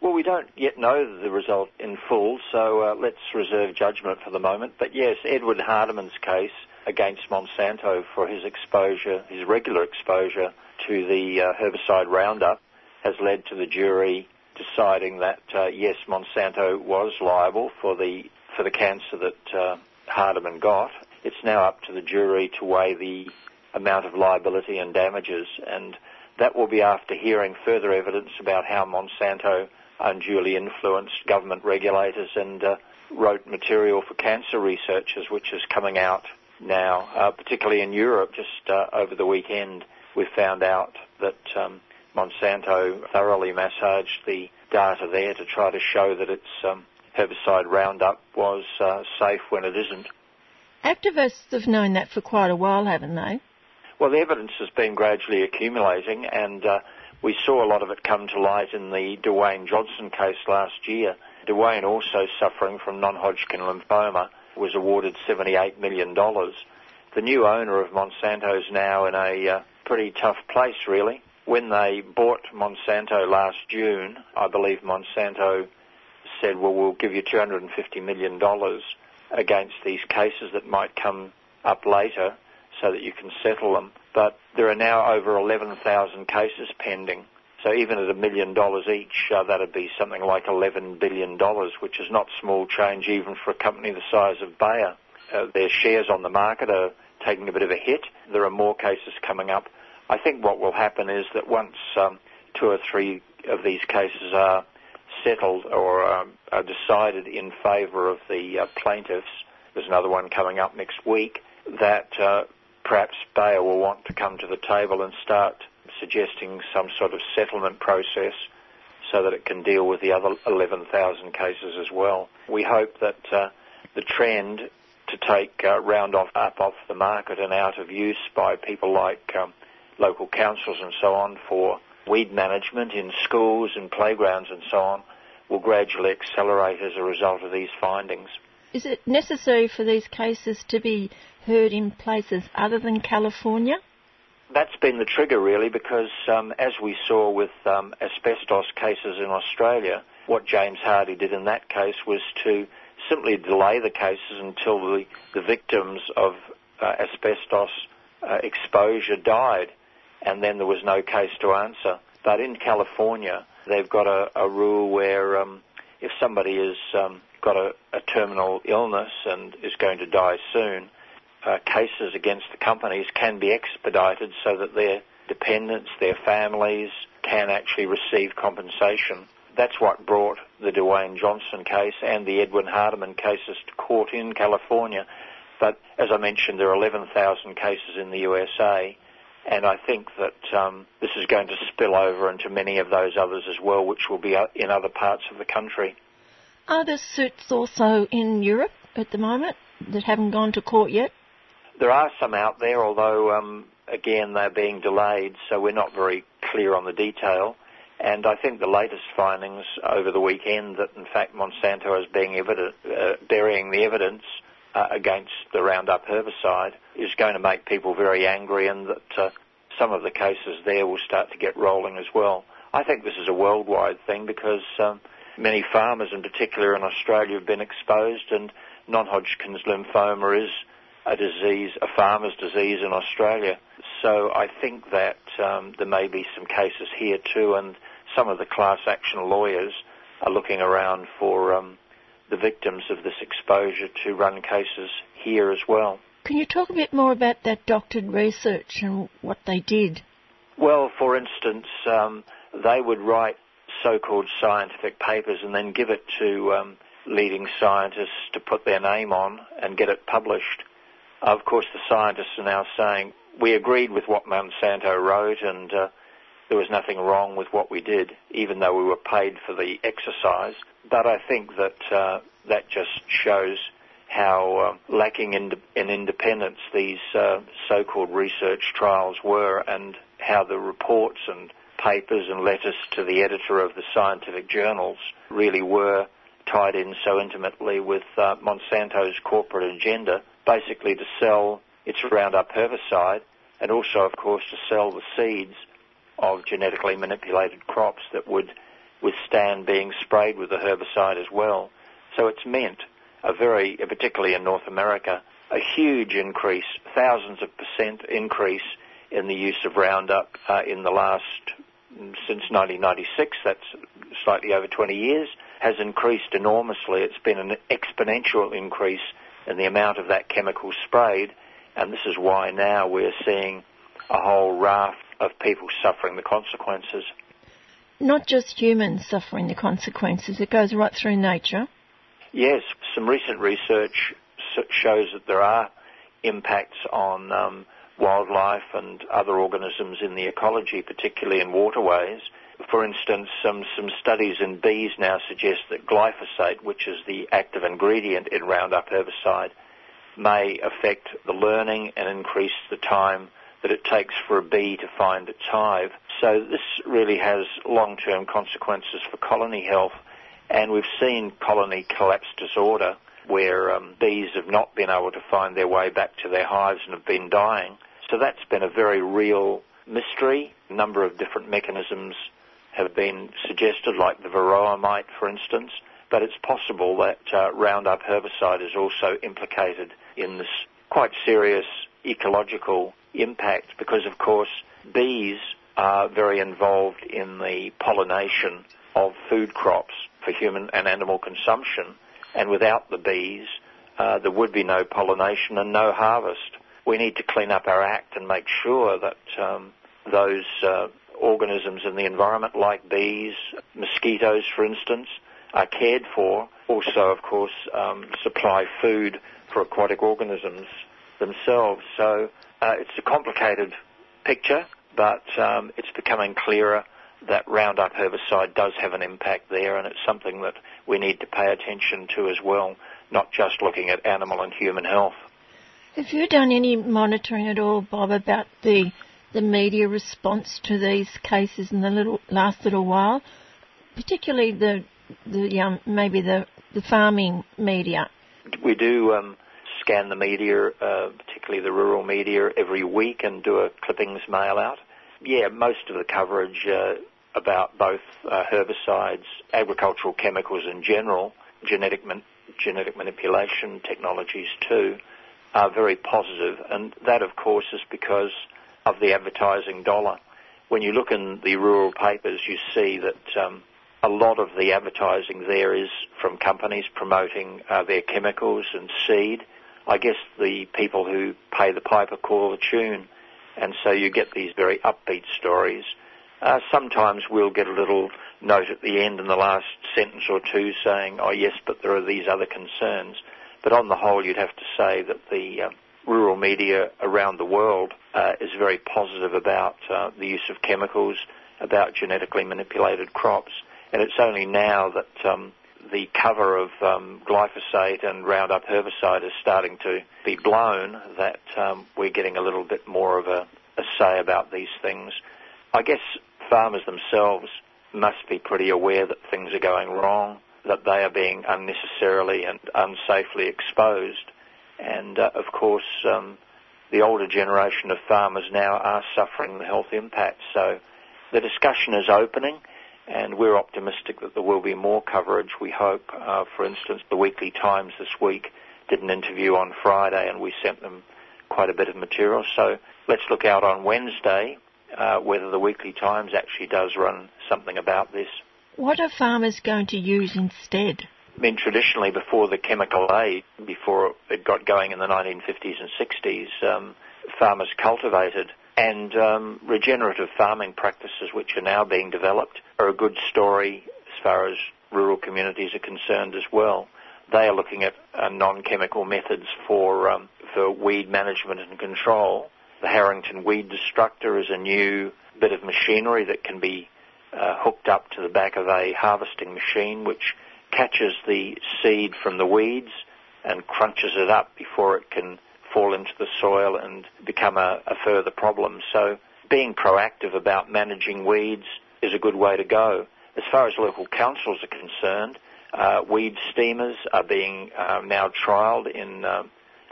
Speaker 6: Well, we don't yet know the result in full, so uh, let's reserve judgment for the moment. But yes, Edward Hardeman's case against Monsanto for his exposure, his regular exposure to the uh, herbicide Roundup, has led to the jury deciding that uh, yes, Monsanto was liable for the for the cancer that uh, Hardeman got. It's now up to the jury to weigh the amount of liability and damages, and that will be after hearing further evidence about how Monsanto unduly influenced government regulators and uh, wrote material for cancer researchers, which is coming out now, uh, particularly in Europe. Just uh, over the weekend, we found out that um, Monsanto thoroughly massaged the data there to try to show that its um, herbicide Roundup was uh, safe when it isn't.
Speaker 2: Activists have known that for quite a while, haven't they?
Speaker 6: Well, the evidence has been gradually accumulating, and uh, we saw a lot of it come to light in the Dewayne Johnson case last year. Dewayne, also suffering from non-Hodgkin lymphoma, was awarded $78 million. The new owner of Monsanto is now in a uh, pretty tough place, really. When they bought Monsanto last June, I believe Monsanto said, well, we'll give you $250 million against these cases that might come up later so that you can settle them. But there are now over 11,000 cases pending. So even at a million dollars each, uh, that'd be something like $11 billion, which is not small change even for a company the size of Bayer. Uh, their shares on the market are taking a bit of a hit. There are more cases coming up. I think what will happen is that once um, two or three of these cases are settled or um, are decided in favour of the uh, plaintiffs, there's another one coming up next week, that uh, perhaps Bayer will want to come to the table and start suggesting some sort of settlement process so that it can deal with the other 11,000 cases as well. We hope that uh, the trend to take uh, Roundup up off the market and out of use by people like um, local councils and so on for weed management in schools and playgrounds and so on will gradually accelerate as a result of these findings.
Speaker 2: Is it necessary for these cases to be heard in places other than California?
Speaker 6: That's been the trigger, really, because um, as we saw with um, asbestos cases in Australia, what James Hardie did in that case was to simply delay the cases until the, the victims of uh, asbestos uh, exposure died, and then there was no case to answer. But in California, they've got a, a rule where um, if somebody has um, got a, a terminal illness and is going to die soon, uh, cases against the companies can be expedited so that their dependents, their families, can actually receive compensation. that's what brought the Dewayne Johnson case and the Edwin Hardeman cases to court in California. But as I mentioned, there are 11,000 cases in the USA, and I think that um, this is going to spill over into many of those others as well, which will be in other parts of the country.
Speaker 2: Are there suits also in Europe at the moment that haven't gone to court yet?
Speaker 6: There are some out there, although um, again they're being delayed, so we're not very clear on the detail. And I think the latest findings over the weekend that in fact Monsanto is being evident, uh, burying the evidence uh, against the Roundup herbicide is going to make people very angry and that uh, some of the cases there will start to get rolling as well. I think this is a worldwide thing because um, many farmers in particular in Australia have been exposed and non-Hodgkin's lymphoma is a disease, a farmer's disease in Australia. So I think that um, there may be some cases here too, and some of the class action lawyers are looking around for um, the victims of this exposure to run cases here as well.
Speaker 2: Can you talk a bit more about that doctored research and what they did?
Speaker 6: Well, for instance, um, they would write so-called scientific papers and then give it to um, leading scientists to put their name on and get it published. Of course, the scientists are now saying we agreed with what Monsanto wrote and uh, there was nothing wrong with what we did, even though we were paid for the exercise. But I think that uh, that just shows how uh, lacking in, in, independence these uh, so-called research trials were and how the reports and papers and letters to the editor of the scientific journals really were tied in so intimately with uh, Monsanto's corporate agenda, basically to sell its Roundup herbicide and also, of course, to sell the seeds of genetically manipulated crops that would withstand being sprayed with the herbicide as well. So it's meant a very, particularly in North America, a huge increase, thousands of percent increase in the use of Roundup uh, in the last, since 1996, that's slightly over 20 years, has increased enormously. It's been an exponential increase in the amount of that chemical sprayed, and this is why now we're seeing a whole raft of people suffering the consequences.
Speaker 2: Not just humans suffering the consequences, it goes right through nature.
Speaker 6: Yes, some recent research shows that there are impacts on um, wildlife and other organisms in the ecology, particularly in waterways. For instance, some, some studies in bees now suggest that glyphosate, which is the active ingredient in Roundup herbicide, may affect the learning and increase the time that it takes for a bee to find its hive. So this really has long-term consequences for colony health, and we've seen colony collapse disorder where um, bees have not been able to find their way back to their hives and have been dying. So that's been a very real mystery. Number of different mechanisms have been suggested, like the varroa mite, for instance. But it's possible that uh, Roundup herbicide is also implicated in this quite serious ecological impact because, of course, bees are very involved in the pollination of food crops for human and animal consumption. And without the bees, uh, there would be no pollination and no harvest. We need to clean up our act and make sure that um, those uh, organisms in the environment, like bees, mosquitoes, for instance, are cared for. Also, of course, um, supply food for aquatic organisms themselves. So uh, it's a complicated picture, but um, it's becoming clearer that Roundup herbicide does have an impact there, and it's something that we need to pay attention to as well, not just looking at animal and human health.
Speaker 2: Have you done any monitoring at all, Bob, about the the media response to these cases in the little, last little while, particularly the the um, maybe the the farming media?
Speaker 6: We do um, scan the media, uh, particularly the rural media, every week and do a clippings mail out. Yeah, most of the coverage uh, about both uh, herbicides, agricultural chemicals in general, genetic man- genetic manipulation technologies too, are very positive, and that of course is because of the advertising dollar. When you look in the rural papers, you see that um, a lot of the advertising there is from companies promoting uh, their chemicals and seed I guess the people who pay the piper call the tune. And so you get these very upbeat stories. Uh, sometimes we'll get a little note at the end in the last sentence or two saying, oh yes, but there are these other concerns. But on the whole, you'd have to say that the uh, rural media around the world uh, is very positive about uh, the use of chemicals, about genetically manipulated crops. And it's only now that um, the cover of um, glyphosate and Roundup herbicide is starting to be blown that um, we're getting a little bit more of a, a say about these things. I guess farmers themselves must be pretty aware that things are going wrong, that they are being unnecessarily and unsafely exposed. And uh, of course, um, the older generation of farmers now are suffering the health impacts. So the discussion is opening and we're optimistic that there will be more coverage. We hope, uh, for instance, the Weekly Times this week did an interview on Friday, and we sent them quite a bit of material. So let's look out on Wednesday uh, whether the Weekly Times actually does run something about this.
Speaker 2: What are farmers going to use instead?
Speaker 6: I mean, traditionally, before the chemical age, before it got going in the 1950s and 60s, um, farmers cultivated and um, regenerative farming practices, which are now being developed, are a good story as far as rural communities are concerned as well. They are looking at uh, non-chemical methods for um, for weed management and control. The Harrington Weed Destructor is a new bit of machinery that can be uh, hooked up to the back of a harvesting machine, which catches the seed from the weeds and crunches it up before it can fall into the soil and become a, a further problem. So being proactive about managing weeds is a good way to go. As far as local councils are concerned, uh, weed steamers are being uh, now trialled in uh,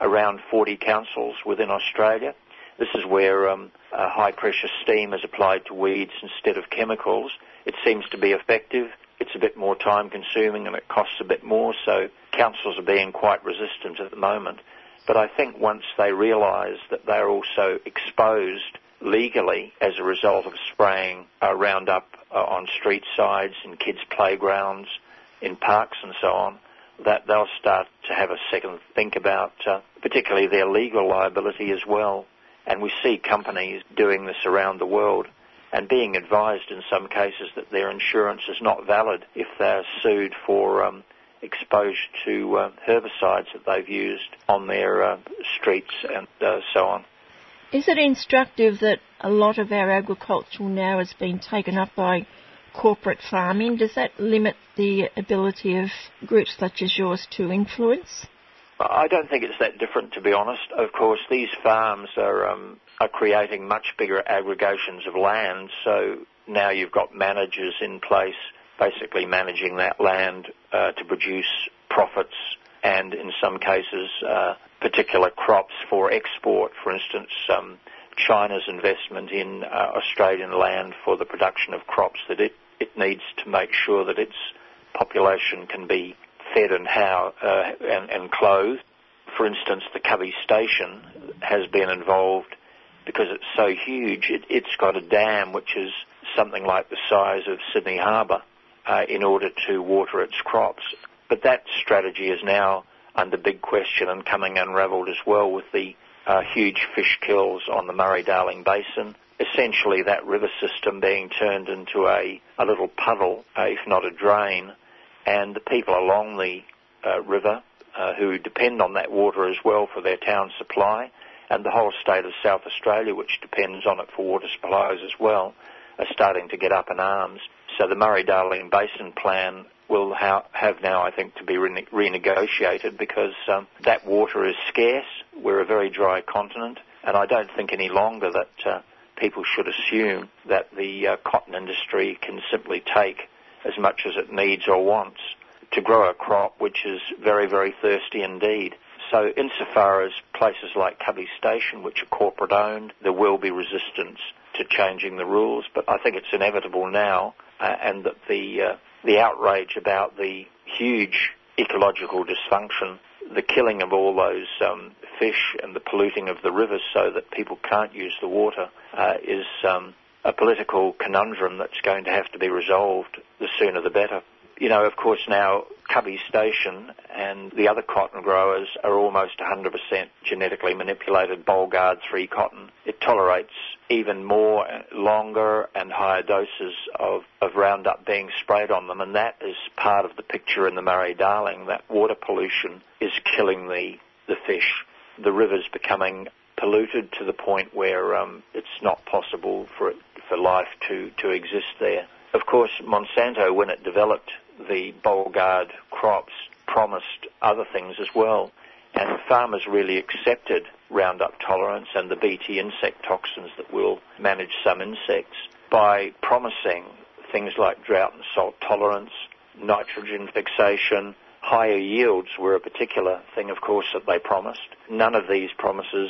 Speaker 6: around 40 councils within Australia. This is where um, high pressure steam is applied to weeds instead of chemicals. It seems to be effective. It's a bit more time consuming and it costs a bit more, so councils are being quite resistant at the moment. But I think once they realise that they're also exposed legally as a result of spraying Roundup uh, on street sides, in kids' playgrounds, in parks and so on, that they'll start to have a second think about uh, particularly their legal liability as well. And we see companies doing this around the world and being advised in some cases that their insurance is not valid if they're sued for um, exposure to uh, herbicides that they've used on their uh, streets and uh, so on.
Speaker 2: Is it instructive that a lot of our agriculture now has been taken up by corporate farming? Does that limit the ability of groups such as yours to influence?
Speaker 6: I don't think it's that different, to be honest. Of course, these farms are um, are creating much bigger aggregations of land, so now you've got managers in place basically managing that land uh, to produce profits and in some cases uh, particular crops for export. For instance, um, China's investment in uh, Australian land for the production of crops that it, it needs to make sure that its population can be fed and how uh, and, and clothed. For instance, the Cubbie Station has been involved because it's so huge. It, it's got a dam which is something like the size of Sydney Harbour uh, in order to water its crops. But that strategy is now under big question and coming unravelled as well with the uh, huge fish kills on the Murray-Darling Basin. Essentially, that river system being turned into a, a little puddle, uh, if not a drain, and the people along the uh, river uh, who depend on that water as well for their town supply, and the whole state of South Australia, which depends on it for water supplies as well, are starting to get up in arms. So the Murray-Darling Basin Plan will ha- have now, I think, to be rene- renegotiated because um, that water is scarce. We're a very dry continent, and I don't think any longer that uh, people should assume that the uh, cotton industry can simply take as much as it needs or wants to grow a crop which is very, very thirsty indeed. So insofar as places like Cubbie Station, which are corporate owned, there will be resistance to changing the rules, but I think it's inevitable now uh, and that the uh, the outrage about the huge ecological dysfunction, the killing of all those um, fish and the polluting of the rivers so that people can't use the water uh, is um, a political conundrum that's going to have to be resolved. The sooner the better. You know, of course, now Cubbie Station and the other cotton growers are almost 100% genetically manipulated Bollgard 3 cotton. It tolerates even more uh, longer and higher doses of, of Roundup being sprayed on them, and that is part of the picture in the Murray-Darling, that water pollution is killing the, the fish. The river's becoming polluted to the point where um, it's not possible for, it, for life to, to exist there. Of course, Monsanto, when it developed the Bollgard crops, promised other things as well, and farmers really accepted Roundup tolerance and the Bt insect toxins that will manage some insects by promising things like drought and salt tolerance, nitrogen fixation, higher yields were a particular thing, of course, that they promised. None of these promises,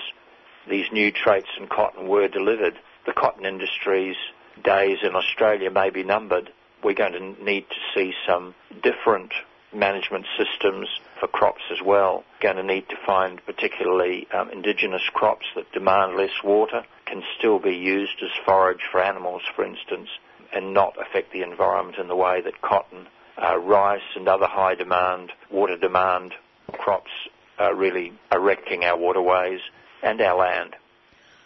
Speaker 6: these new traits in cotton were delivered. The cotton industry's days in Australia may be numbered. We're going to need to see some different management systems for crops as well. Going to need to find particularly um, indigenous crops that demand less water, can still be used as forage for animals, for instance, and not affect the environment in the way that cotton, uh, rice, and other high demand, water demand crops are really erecting our waterways and our land.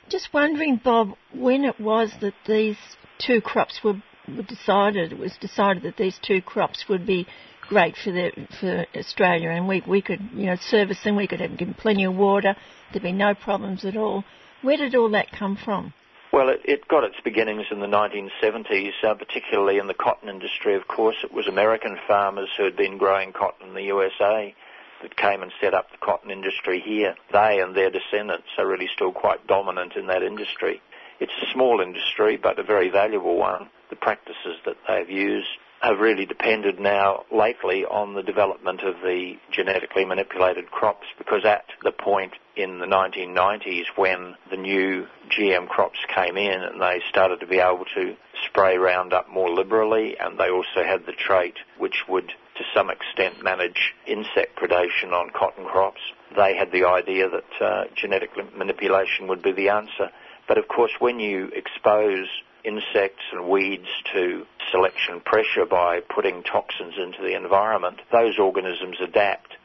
Speaker 2: Just wondering, Bob, when it was that these two crops were, were decided, it was decided that these two crops would be great for the for Australia, and we we could you know service them. We could have, give plenty of water. There'd be no problems at all. Where did all that come from?
Speaker 6: Well, it, it got its beginnings in the 1970s, uh, particularly in the cotton industry. Of course, it was American farmers who had been growing cotton in the USA that came and set up the cotton industry here. They and their descendants are really still quite dominant in that industry. It's a small industry, but a very valuable one. The practices that they've used have really depended now lately on the development of the genetically manipulated crops because at the point in the 1990s when the new GM crops came in and they started to be able to spray Roundup more liberally and they also had the trait which would to some extent manage insect predation on cotton crops, they had the idea that uh, genetic manipulation would be the answer. But of course when you expose insects and weeds to selection pressure by putting toxins into the environment, those organisms adapt.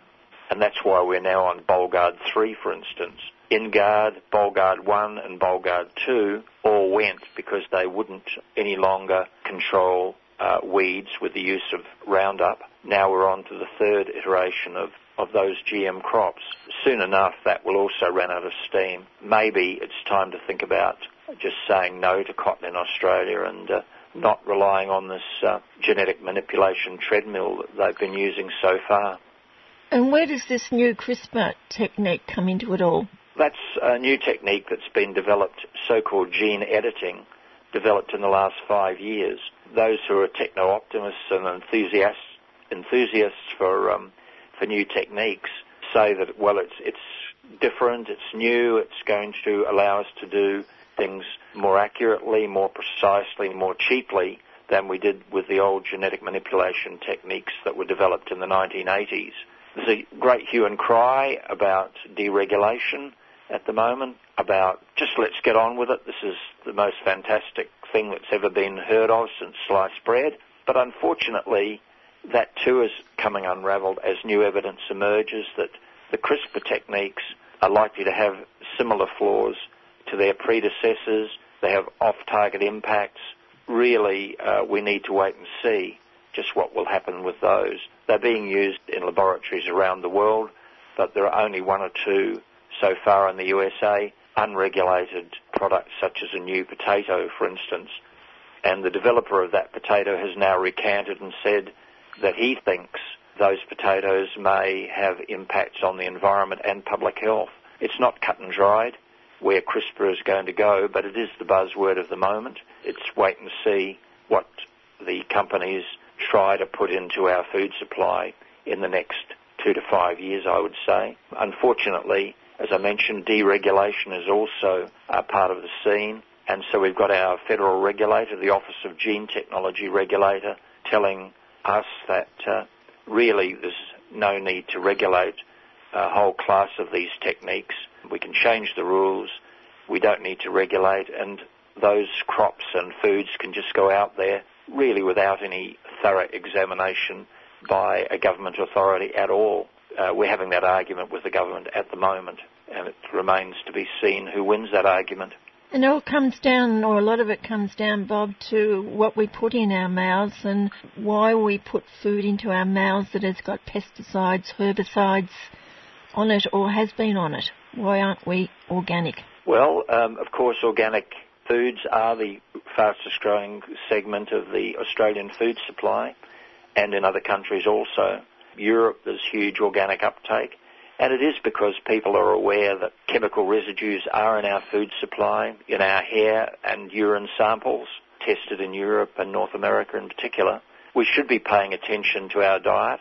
Speaker 6: And that's why we're now on Bollgard 3, for instance. InGard, Bollgard 1 and Bollgard 2 all went because they wouldn't any longer control uh, weeds with the use of Roundup. Now we're on to the third iteration of, of those GM crops. Soon enough, that will also run out of steam. Maybe it's time to think about just saying no to cotton in Australia and uh, not relying on this uh, genetic manipulation treadmill that they've been using so far.
Speaker 2: And where does this new CRISPR technique come into it all?
Speaker 6: That's a new technique that's been developed, so-called gene editing, developed in the last five years. Those who are techno-optimists and enthusiasts, enthusiasts for um, for new techniques say that well, it's it's different, it's new, it's going to allow us to do things more accurately, more precisely, more cheaply than we did with the old genetic manipulation techniques that were developed in the 1980s. There's a great hue and cry about deregulation at the moment, about just let's get on with it. This is the most fantastic thing that's ever been heard of since sliced bread. But unfortunately, that too is coming unraveled as new evidence emerges that the CRISPR techniques are likely to have similar flaws to their predecessors. They have off-target impacts. Really, uh, we need to wait and see just what will happen with those. They're being used in laboratories around the world, but there are only one or two so far in the USA, unregulated products such as a new potato, for instance. And the developer of that potato has now recanted and said that he thinks those potatoes may have impacts on the environment and public health. It's not cut and dried where CRISPR is going to go, but it is the buzzword of the moment. It's wait and see what the companies try to put into our food supply in the next two to five years, I would say. Unfortunately, as I mentioned, deregulation is also a part of the scene. And so we've got our federal regulator, the Office of Gene Technology Regulator, telling us that uh, really there's no need to regulate a whole class of these techniques we can change the rules. We don't need to regulate, and those crops and foods can just go out there really without any thorough examination by a government authority at all. Uh, we're having that argument with the government at the moment, and it remains to be seen who wins that argument.
Speaker 2: And it all comes down, or a lot of it comes down, Bob, to what we put in our mouths and why we put food into our mouths that has got pesticides, herbicides on it or has been on it. Why aren't we organic?
Speaker 6: Well, um, of course, organic foods are the fastest growing segment of the Australian food supply and in other countries also. Europe, there's huge organic uptake. And it is because people are aware that chemical residues are in our food supply, in our hair and urine samples, tested in Europe and North America in particular. We should be paying attention to our diet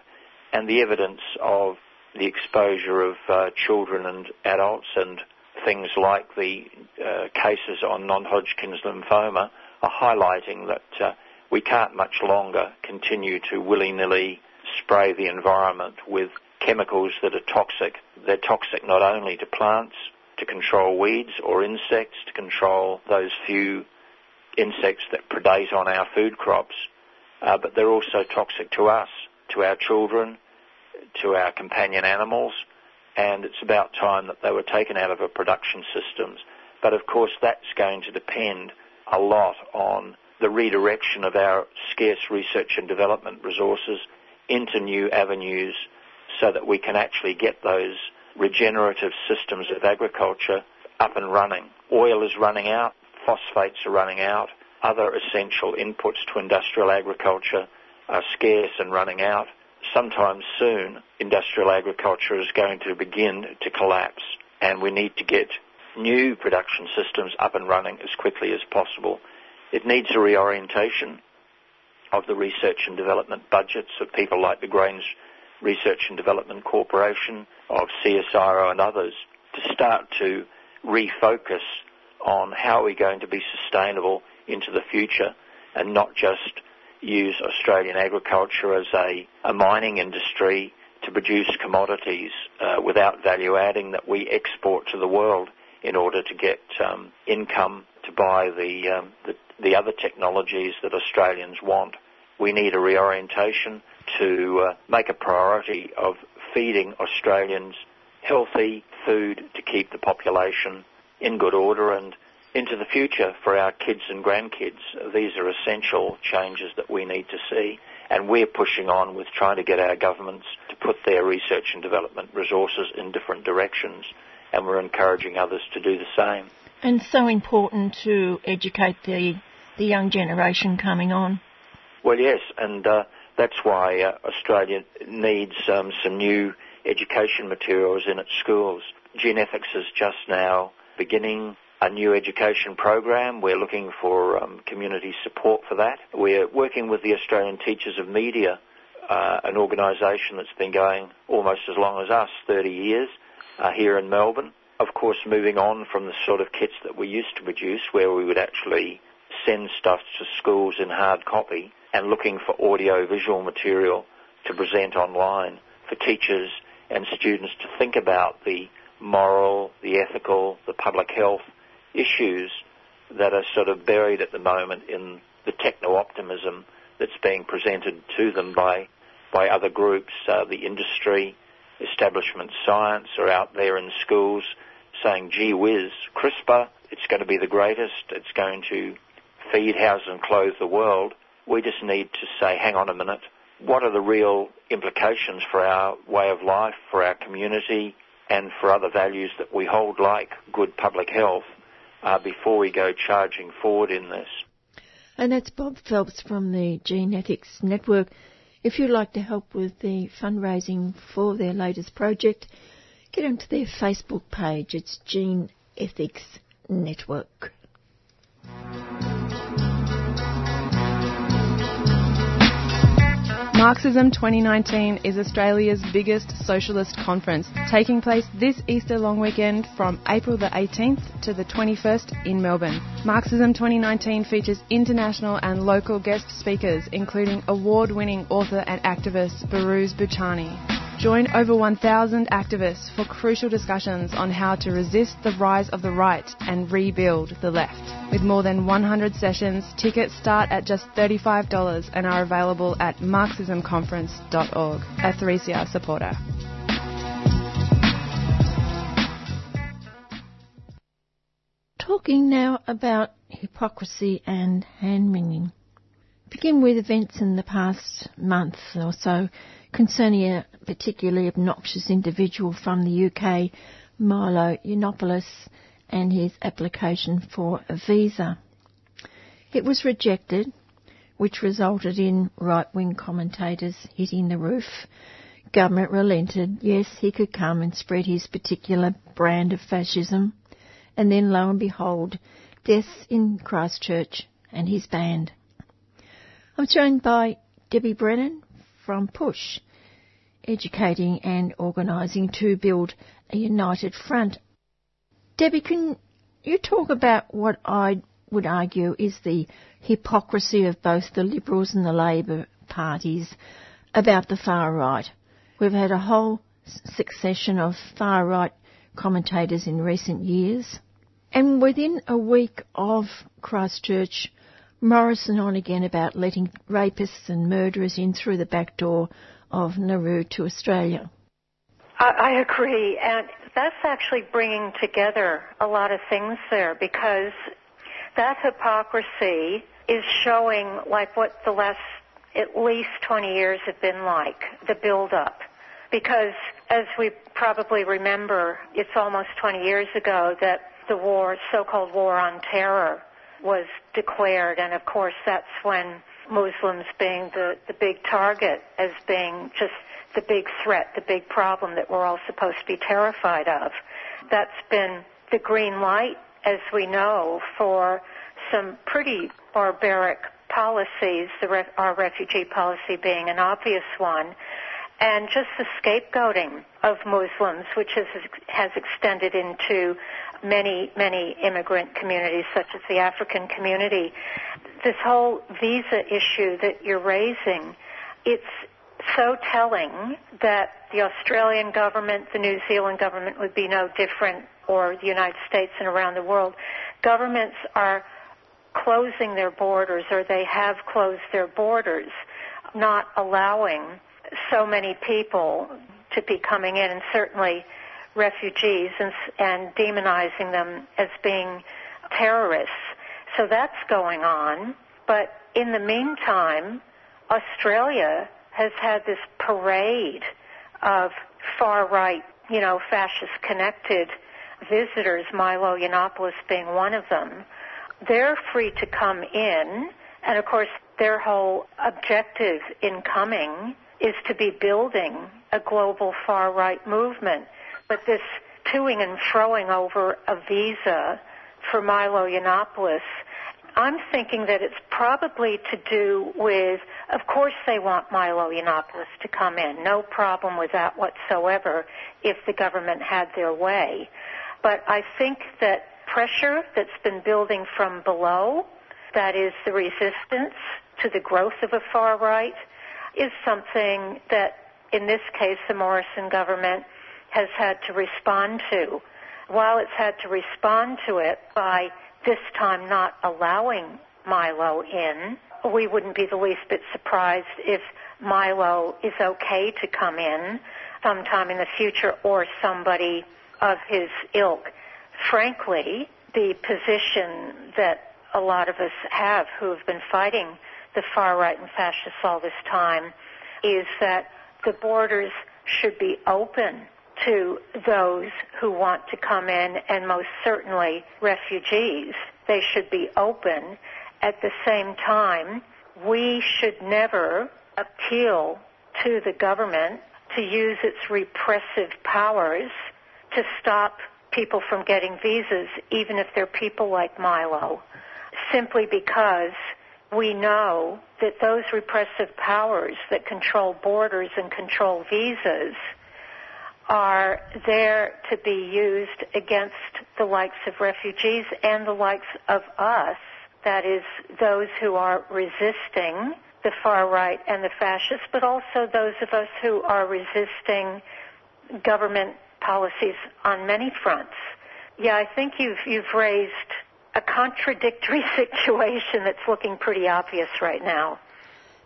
Speaker 6: and the evidence of the exposure of uh, children and adults and things like the uh, cases on non-Hodgkin's lymphoma are highlighting that uh, we can't much longer continue to willy-nilly spray the environment with chemicals that are toxic. They're toxic not only to plants, to control weeds or insects, to control those few insects that predate on our food crops, uh, but they're also toxic to us, to our children, to our companion animals, and it's about time that they were taken out of our production systems. But of course, that's going to depend a lot on the redirection of our scarce research and development resources into new avenues so that we can actually get those regenerative systems of agriculture up and running. Oil is running out, phosphates are running out, other essential inputs to industrial agriculture are scarce and running out. Sometime soon, industrial agriculture is going to begin to collapse, and we need to get new production systems up and running as quickly as possible. It needs a reorientation of the research and development budgets of people like the Grains Research and Development Corporation, of CSIRO and others, to start to refocus on how we're going to be sustainable into the future and not just use Australian agriculture as a, a mining industry to produce commodities uh, without value adding that we export to the world in order to get um, income to buy the, um, the, the other technologies that Australians want. We need a reorientation to uh, make a priority of feeding Australians healthy food to keep the population in good order and into the future for our kids and grandkids. These are essential changes that we need to see, and we're pushing on with trying to get our governments to put their research and development resources in different directions, and we're encouraging others to do the same.
Speaker 2: And so important to educate the the young generation coming on.
Speaker 6: Well, yes, and uh, that's why uh, Australia needs um, some new education materials in its schools. Genethics is just now beginning a new education program. We're looking for um, community support for that. We're working with the Australian Teachers of Media, uh, an organisation that's been going almost as long as us, 30 years, uh, here in Melbourne. Of course, moving on from the sort of kits that we used to produce, where we would actually send stuff to schools in hard copy, and looking for audio visual material to present online for teachers and students to think about the moral, the ethical, the public health issues that are sort of buried at the moment in the techno-optimism that's being presented to them by, by other groups. Uh, the industry, establishment science are out there in schools saying, gee whiz, CRISPR, it's going to be the greatest, it's going to feed, house and clothe the world. We just need to say, hang on a minute, what are the real implications for our way of life, for our community, and for other values that we hold like good public health uh, before we go charging forward in this.
Speaker 2: And that's Bob Phelps from the Genethics Network. If you'd like to help with the fundraising for their latest project, get onto their Facebook page. It's Gene Ethics Network.
Speaker 7: Marxism 2019 is Australia's biggest socialist conference, taking place this Easter long weekend from April the 18th to the 21st in Melbourne. Marxism 2019 features international and local guest speakers, including award-winning author and activist Behrouz Boochani. Join over 1,000 activists for crucial discussions on how to resist the rise of the right and rebuild the left. With more than 100 sessions, tickets start at just $35 and are available at marxismconference.org, a 3CR supporter.
Speaker 2: Talking now about hypocrisy and hand wringing. Begin with events in the past month or so concerning a particularly obnoxious individual from the UK, Milo Yiannopoulos, and his application for a visa. It was rejected, which resulted in right-wing commentators hitting the roof. Government relented. Yes, he could come and spread his particular brand of fascism. And then lo and behold, death in Christchurch and his band. I'm joined by Debbie Brennan from Push, educating and organising to build a united front. Debbie, can you talk about what I would argue is the hypocrisy of both the Liberals and the Labor parties about the far right? We've had a whole succession of far right commentators in recent years. And within a week of Christchurch, Morrison on again about letting rapists and murderers in through the back door of Nauru to Australia.
Speaker 8: I, I agree, and that's actually bringing together a lot of things there because that hypocrisy is showing like what the last at least 20 years have been like, the build-up. Because as we probably remember, it's almost 20 years ago that the war, so-called war on terror, was declared, and of course that's when Muslims being the, the big target as being just the big threat, the big problem that we're all supposed to be terrified of. That's been the green light, as we know, for some pretty barbaric policies, the, our refugee policy being an obvious one, and just the scapegoating of Muslims, which has, has extended into many, many immigrant communities, such as the African community. This whole visa issue that you're raising, it's so telling that the Australian government, the New Zealand government would be no different, or the United States and around the world. Governments are closing their borders, or they have closed their borders, not allowing so many people to be coming in, and certainly refugees, and, and demonizing them as being terrorists. So that's going on. But in the meantime, Australia has had this parade of far right, you know, fascist connected visitors, Milo Yiannopoulos being one of them. They're free to come in, and of course, their whole objective in coming is to be building a global far right movement. But this toing and froing over a visa for Milo Yiannopoulos I'm thinking that it's probably to do with, of course they want Milo Yiannopoulos to come in. No problem with that whatsoever if the government had their way. But I think that pressure that's been building from below, that is the resistance to the growth of a far right, is something that in this case the Morrison government has had to respond to. While it's had to respond to it by this time not allowing Milo in, we wouldn't be the least bit surprised if Milo is okay to come in sometime in the future or somebody of his ilk. Frankly, the position that a lot of us have who have been fighting the far right and fascists all this time is that the borders should be open to those who want to come in and most certainly refugees. They should be open. At the same time, we should never appeal to the government to use its repressive powers to stop people from getting visas, even if they're people like Milo, simply because we know that those repressive powers that control borders and control visas are there to be used against the likes of refugees and the likes of us, that is, those who are resisting the far right and the fascists, but also those of us who are resisting government policies on many fronts. Yeah, I think you've, you've raised a contradictory situation that's looking pretty obvious right now.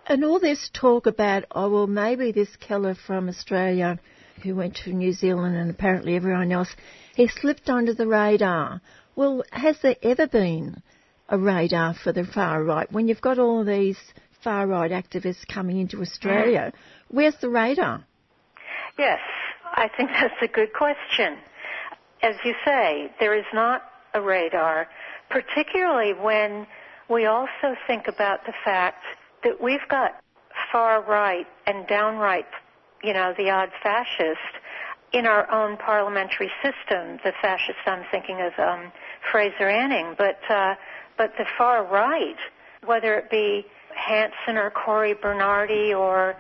Speaker 2: And all this talk about, oh, well, maybe this killer from Australia who went to New Zealand and apparently everyone else, he slipped under the radar. Well, has there ever been a radar for the far right? When you've got all these far right activists coming into Australia, mm. where's the radar?
Speaker 8: Yes, I think that's a good question. As you say, there is not a radar, particularly when we also think about the fact that we've got far right and downright, you know, the odd fascist in our own parliamentary system. The fascist I'm thinking of um, Fraser Anning, but uh, but the far right, whether it be Hanson or Cory Bernardi or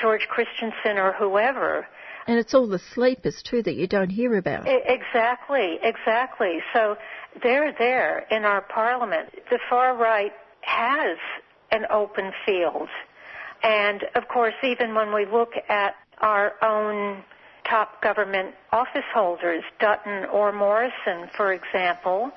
Speaker 8: George Christensen or whoever.
Speaker 2: And it's all the sleepers too that you don't hear about.
Speaker 8: Exactly, exactly. So they're there in our parliament. The far right has an open field. And of course, even when we look at our own top government office holders, Dutton or Morrison, for example,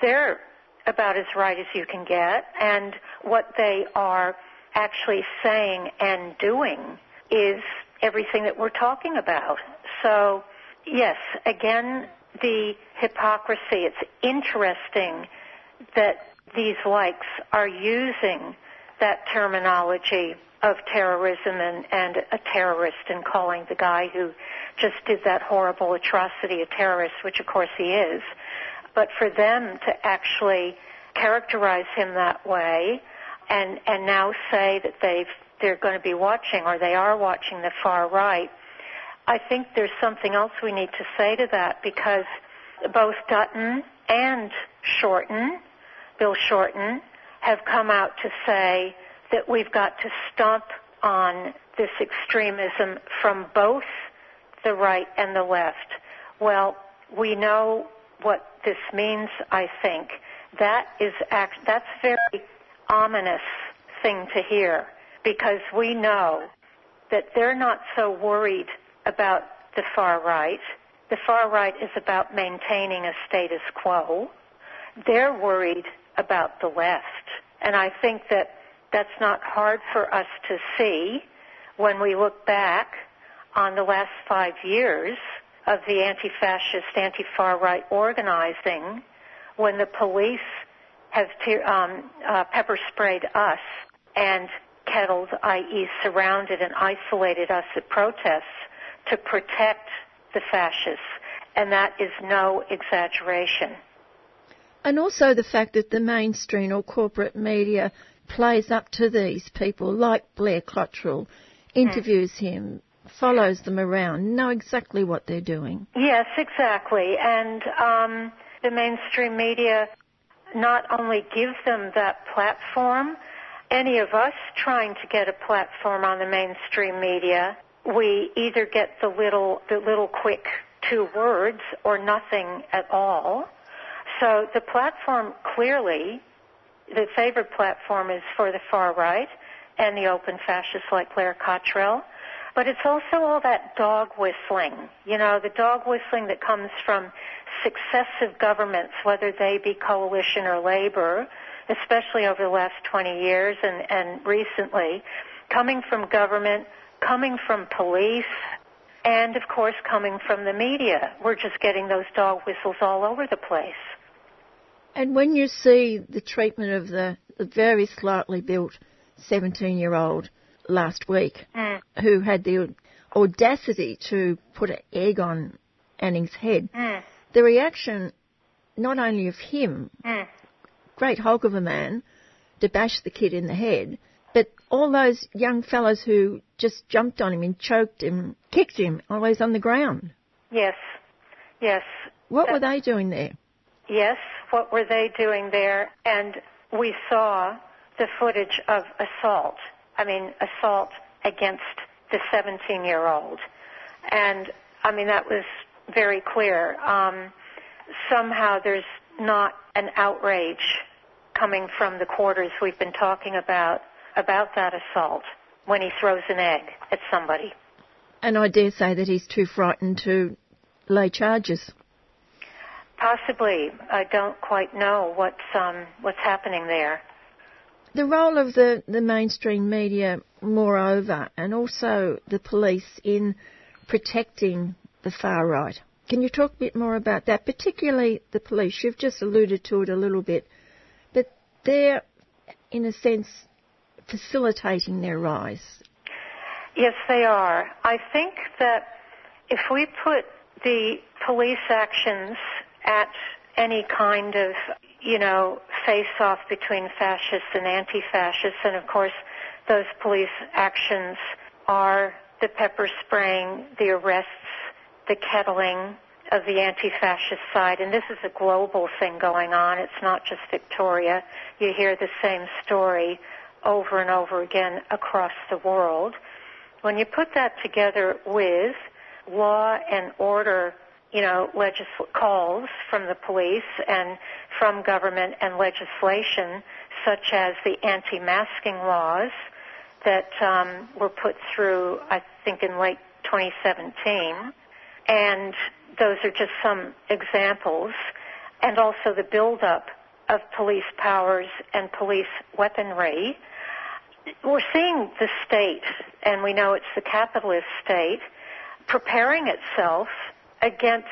Speaker 8: they're about as right as you can get. And what they are actually saying and doing is everything that we're talking about. So, yes, again, the hypocrisy. It's interesting that these likes are using that terminology of terrorism and, and a terrorist and calling the guy who just did that horrible atrocity a terrorist, which of course he is. But for them to actually characterize him that way and, and now say that they've, they're going to be watching or they are watching the far right, I think there's something else we need to say to that because both Dutton and Shorten, Bill Shorten, have come out to say that we've got to stomp on this extremism from both the right and the left. Well, we know what this means, I think. That is act, that's very ominous thing to hear because we know that they're not so worried about the far right. The far right is about maintaining a status quo. They're worried about the left. And I think that that's not hard for us to see when we look back on the last five years of the anti-fascist, anti-far right organizing when the police have te- um, uh, pepper sprayed us and kettled, i.e., surrounded and isolated us at protests to protect the fascists. And that is no exaggeration.
Speaker 2: And also the fact that the mainstream or corporate media plays up to these people, like Blair Cottrell, interviews mm. him, follows them around, know exactly what they're doing.
Speaker 8: Yes, exactly. And um, the mainstream media not only give them that platform, any of us trying to get a platform on the mainstream media, we either get the little the little quick two words or nothing at all. So the platform clearly the favored platform is for the far right and the open fascists like Blair Cottrell. But it's also all that dog whistling, you know, the dog whistling that comes from successive governments, whether they be coalition or labor, especially over the last 20 years and, and recently, coming from government, coming from police, and of course coming from the media. We're just getting those dog whistles all over the place.
Speaker 2: And when you see the treatment of the, the very slightly built 17 year old last week
Speaker 8: mm.
Speaker 2: who had the audacity to put an egg on Anning's head,
Speaker 8: mm.
Speaker 2: the reaction not only of him,
Speaker 8: mm.
Speaker 2: great hulk of a man, to bash the kid in the head, but all those young fellows who just jumped on him and choked him, kicked him while on the ground.
Speaker 8: Yes, yes.
Speaker 2: What were they doing there?
Speaker 8: Yes, what were they doing there? And we saw the footage of assault. I mean, assault against the 17 year old. And I mean, that was very clear. Um, somehow there's not an outrage coming from the quarters we've been talking about about that assault when he throws an egg at somebody.
Speaker 2: And I dare say that he's too frightened to lay charges.
Speaker 8: Possibly, I don't quite know what's um, what's happening there.
Speaker 2: The role of the, the mainstream media, moreover, and also the police in protecting the far right. Can you talk a bit more about that, particularly the police? You've just alluded to it a little bit, but they're, in a sense, facilitating their rise.
Speaker 8: Yes, they are. I think that if we put the police actions at any kind of, you know, face-off between fascists and anti-fascists, and of course those police actions are the pepper spraying, the arrests, the kettling of the anti-fascist side, and this is a global thing going on. It's not just Victoria. You hear the same story over and over again across the world. When you put that together with law and order, you know, legisl- calls from the police and from government and legislation, such as the anti-masking laws that um, were put through, I think, in late 2017, and those are just some examples, and also the buildup of police powers and police weaponry. We're seeing the state, and we know it's the capitalist state, preparing itself against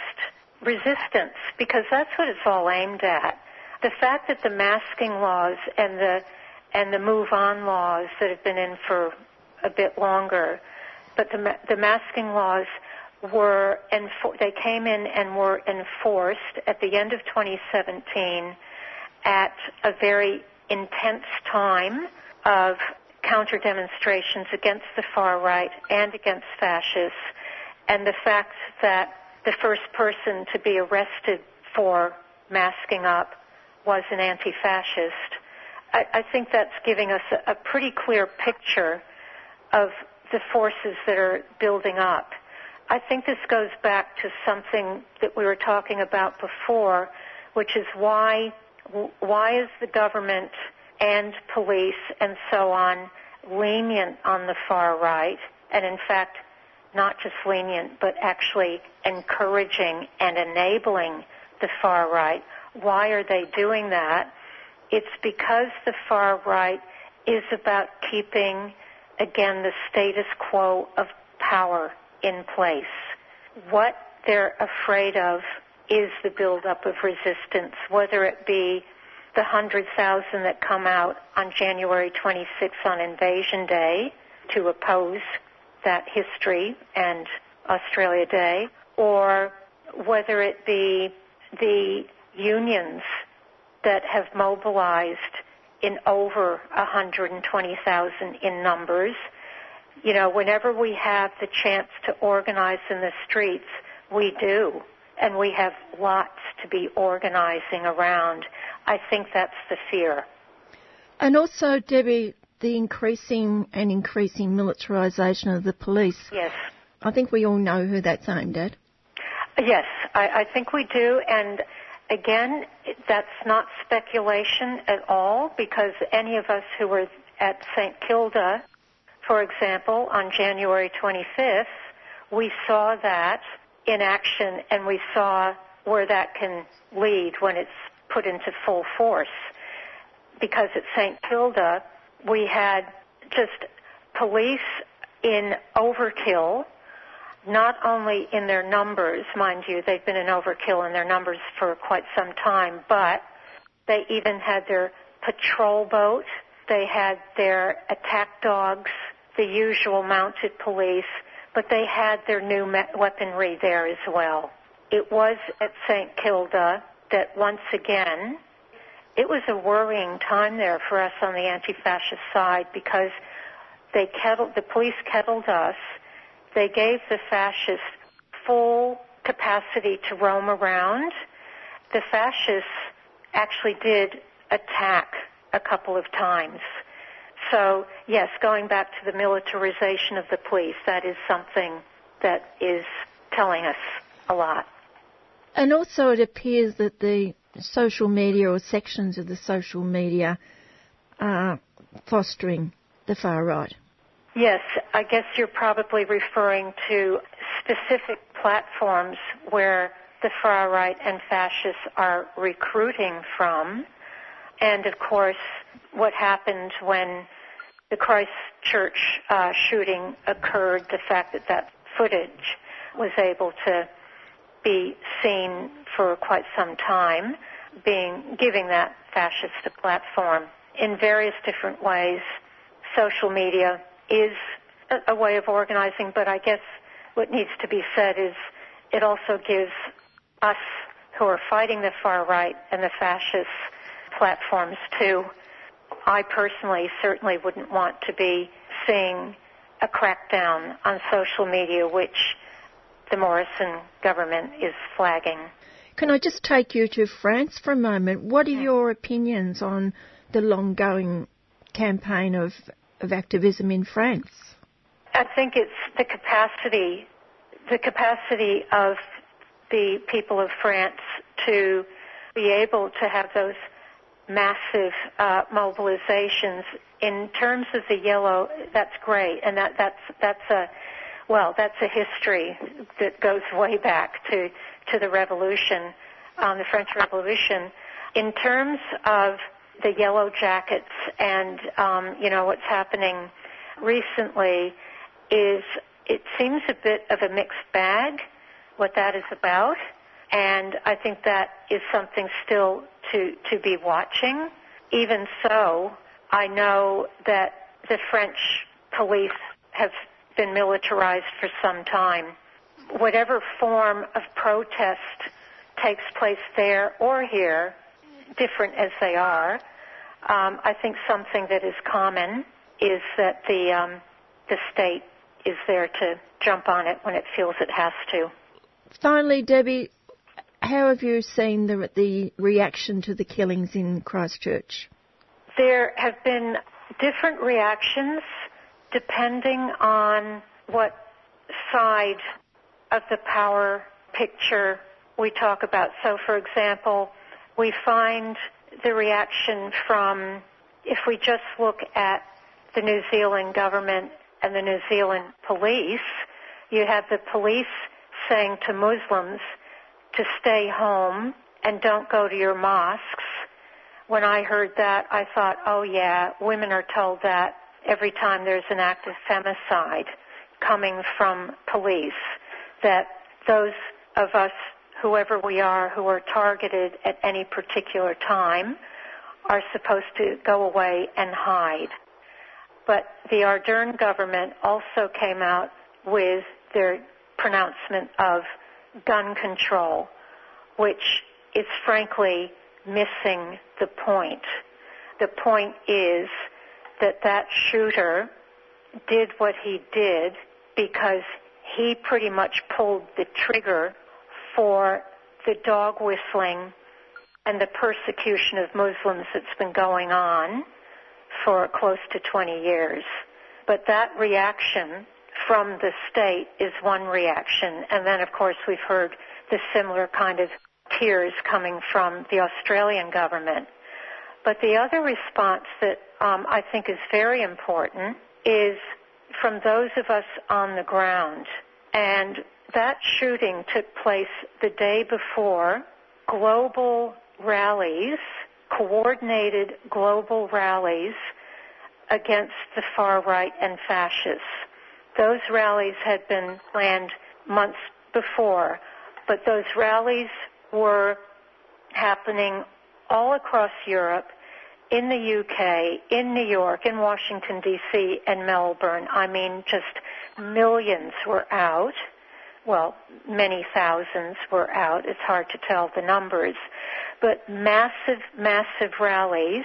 Speaker 8: resistance because that's what it's all aimed at. The fact that the masking laws and the and the move on laws that have been in for a bit longer, but the the masking laws were enfor- they came in and were enforced at the end of 2017 at a very intense time of counter demonstrations against the far right and against fascists and the fact that the first person to be arrested for masking up was an anti-fascist. I, I think that's giving us a, a pretty clear picture of the forces that are building up. I think this goes back to something that we were talking about before, which is why why is the government and police and so on lenient on the far right, and in fact not just lenient, but actually encouraging and enabling the far right. Why are they doing that? It's because the far right is about keeping, again, the status quo of power in place. What they're afraid of is the buildup of resistance, whether it be the 100,000 that come out on January 26th on Invasion Day to oppose that history and Australia Day, or whether it be the unions that have mobilized in over 120,000 in numbers. You know, whenever we have the chance to organize in the streets, we do. And we have lots to be organizing around. I think that's the fear.
Speaker 2: And also, Debbie, the increasing and increasing militarisation of the police.
Speaker 8: Yes.
Speaker 2: I think we all know who that's aimed at.
Speaker 8: Yes, I, I think we do. And again, that's not speculation at all because any of us who were at St. Kilda, for example, on January 25th, we saw that in action and we saw where that can lead when it's put into full force. Because at St. Kilda, we had just police in overkill, not only in their numbers, mind you, they've been in overkill in their numbers for quite some time, but they even had their patrol boat, they had their attack dogs, the usual mounted police, but they had their new weaponry there as well. It was at St. Kilda that once again it was a worrying time there for us on the anti-fascist side because they kettled, the police kettled us. They gave the fascists full capacity to roam around. The fascists actually did attack a couple of times. So yes, going back to the militarization of the police, that is something that is telling us a lot.
Speaker 2: And also it appears that the social media or sections of the social media are fostering the far right.
Speaker 8: Yes, I guess you're probably referring to specific platforms where the far right and fascists are recruiting from. And of course, what happened when the Christchurch uh, shooting occurred, the fact that that footage was able to be seen for quite some time being giving that fascist a platform in various different ways. Social media is a, a way of organizing, but I guess what needs to be said is it also gives us who are fighting the far right and the fascist platforms too. I personally certainly wouldn't want to be seeing a crackdown on social media, which the Morrison government is flagging.
Speaker 2: Can I just take you to France for a moment? What are your opinions on the long going campaign of, of activism in France?
Speaker 8: I think it's the capacity, the capacity of the people of France to be able to have those massive uh, mobilizations. In terms of the yellow, that's great, and that, that's that's a well, that's a history that goes way back to to the revolution, um, the French Revolution. In terms of the yellow jackets and um, you know what's happening recently, is it seems a bit of a mixed bag what that is about. And I think that is something still to, to be watching. Even so, I know that the French police have been militarized for some time. Whatever form of protest takes place there or here, different as they are, um, I think something that is common is that the um, the state is there to jump on it when it feels it has to.
Speaker 2: Finally, Debbie, how have you seen the, the reaction to the killings in Christchurch?
Speaker 8: There have been different reactions depending on what side of the power picture we talk about. So, for example, we find the reaction from, if we just look at the New Zealand government and the New Zealand police, you have the police saying to Muslims to stay home and don't go to your mosques. When I heard that, I thought, oh yeah, women are told that every time there's an act of femicide coming from police, that those of us, whoever we are, who are targeted at any particular time, are supposed to go away and hide. But the Ardern government also came out with their pronouncement of gun control, which is frankly missing the point. The point is that that shooter did what he did because he pretty much pulled the trigger for the dog whistling and the persecution of Muslims that's been going on for close to 20 years. But that reaction from the state is one reaction. And then, of course, we've heard the similar kind of tears coming from the Australian government. But the other response that um, I think is very important is from those of us on the ground. And that shooting took place the day before global rallies, coordinated global rallies against the far right and fascists. Those rallies had been planned months before, but those rallies were happening all across Europe, in the UK, in New York, in Washington, D.C., and Melbourne. I mean, just millions were out. Well, many thousands were out. It's hard to tell the numbers. But massive, massive rallies,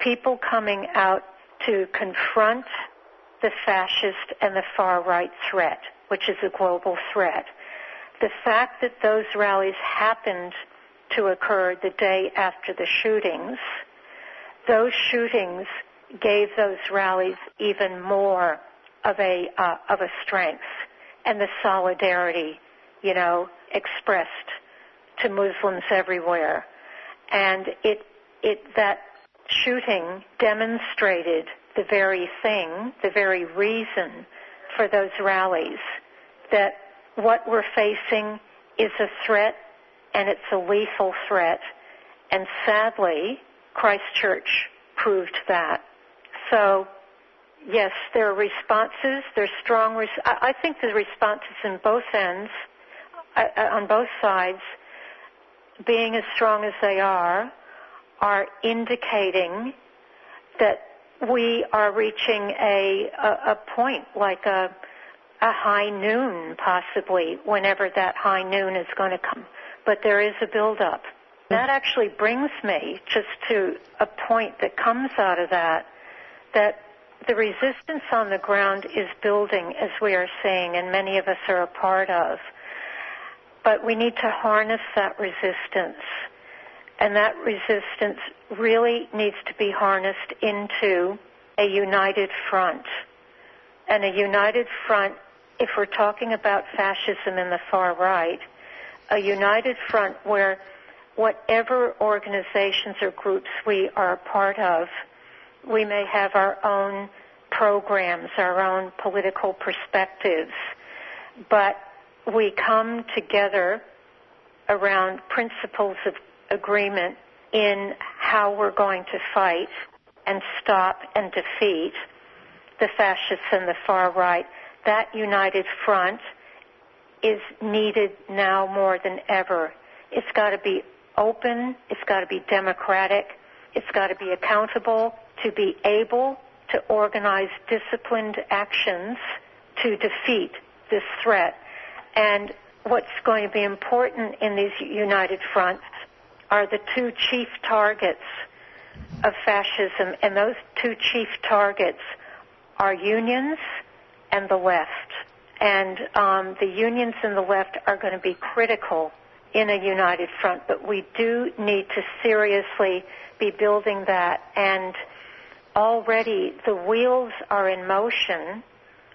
Speaker 8: people coming out to confront the fascist and the far right threat, which is a global threat. The fact that those rallies happened to occur the day after the shootings, those shootings gave those rallies even more of a uh, of a strength and the solidarity, you know, expressed to Muslims everywhere, and it it that shooting demonstrated the very thing, the very reason for those rallies, that what we're facing is a threat and it's a lethal threat. And sadly, Christchurch proved that. So, yes, there are responses. There's strong. Res- I think the responses in both ends uh, uh, on both sides, being as strong as they are, are indicating that we are reaching a, a, a point like a, a high noon possibly whenever that high noon is going to come. But there is a buildup. That actually brings me just to a point that comes out of that, that the resistance on the ground is building as we are seeing and many of us are a part of. But we need to harness that resistance. And that resistance really needs to be harnessed into a united front. And a united front, if we're talking about fascism in the far right, a united front where whatever organizations or groups we are a part of, we may have our own programs, our own political perspectives, but we come together around principles of agreement in how we're going to fight and stop and defeat the fascists and the far right. That united front is needed now more than ever. It's got to be open, it's got to be democratic, it's got to be accountable to be able to organize disciplined actions to defeat this threat. And what's going to be important in these united fronts are the two chief targets of fascism, and those two chief targets are unions and the left. And um, the unions and the left are going to be critical in a united front, but we do need to seriously be building that. And already the wheels are in motion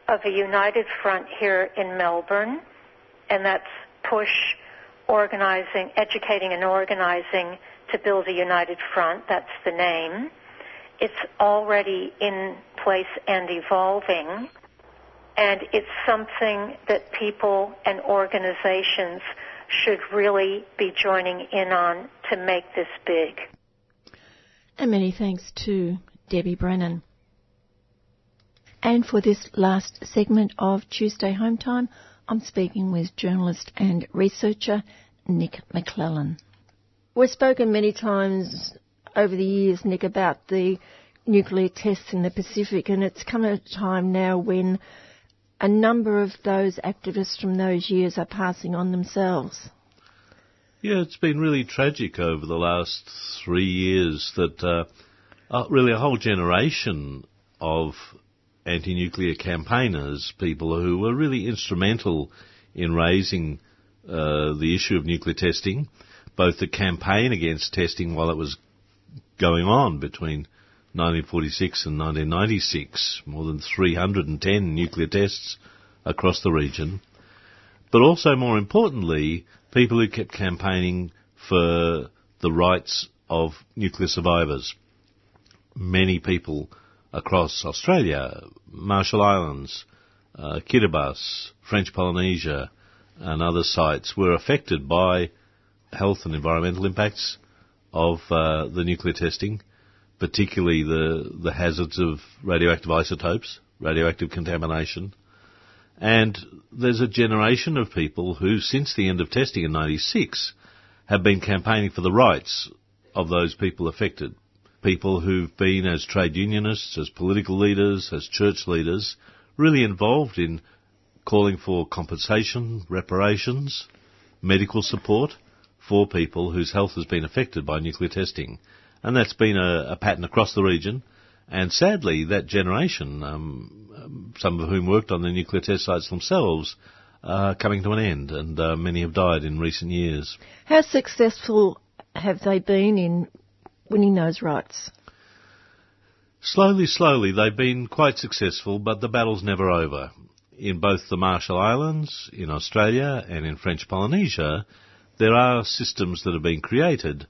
Speaker 8: of a united front here in Melbourne, and that's push organizing, educating and organizing to build a united front. That's the name. It's already in place and evolving. And it's something that people and organizations should really be joining in on to make this big.
Speaker 2: And many thanks to Debbie Brennan. And for this last segment of Tuesday Home Time, I'm speaking with journalist and researcher Nic Maclellan. We've spoken many times over the years, Nic, about the nuclear tests in the Pacific, and it's come at a time now when a number of those activists from those years are passing on themselves.
Speaker 9: Yeah, it's been really tragic over the last three years that uh, uh, really a whole generation of anti-nuclear campaigners, people who were really instrumental in raising uh, the issue of nuclear testing, both the campaign against testing while it was going on between 1946 and 1996, more than 310 nuclear tests across the region, but also more importantly, people who kept campaigning for the rights of nuclear survivors. Many people across Australia, Marshall Islands, uh, Kiribati, French Polynesia, and other sites were affected by health and environmental impacts of uh, the nuclear testing, particularly the, the hazards of radioactive isotopes, radioactive contamination. And there's a generation of people who, since the end of testing in 96, have been campaigning for the rights of those people affected. People who've been as trade unionists, as political leaders, as church leaders, really involved in calling for compensation, reparations, medical support for people whose health has been affected by nuclear testing. And that's been a, a pattern across the region. And sadly, that generation, um, some of whom worked on the nuclear test sites themselves, are coming to an end, and uh, many have died in recent years.
Speaker 2: How successful have they been in winning those rights?
Speaker 9: Slowly, slowly, they've been quite successful, but the battle's never over in both the Marshall Islands, in Australia, and in French Polynesia, there are systems that have been created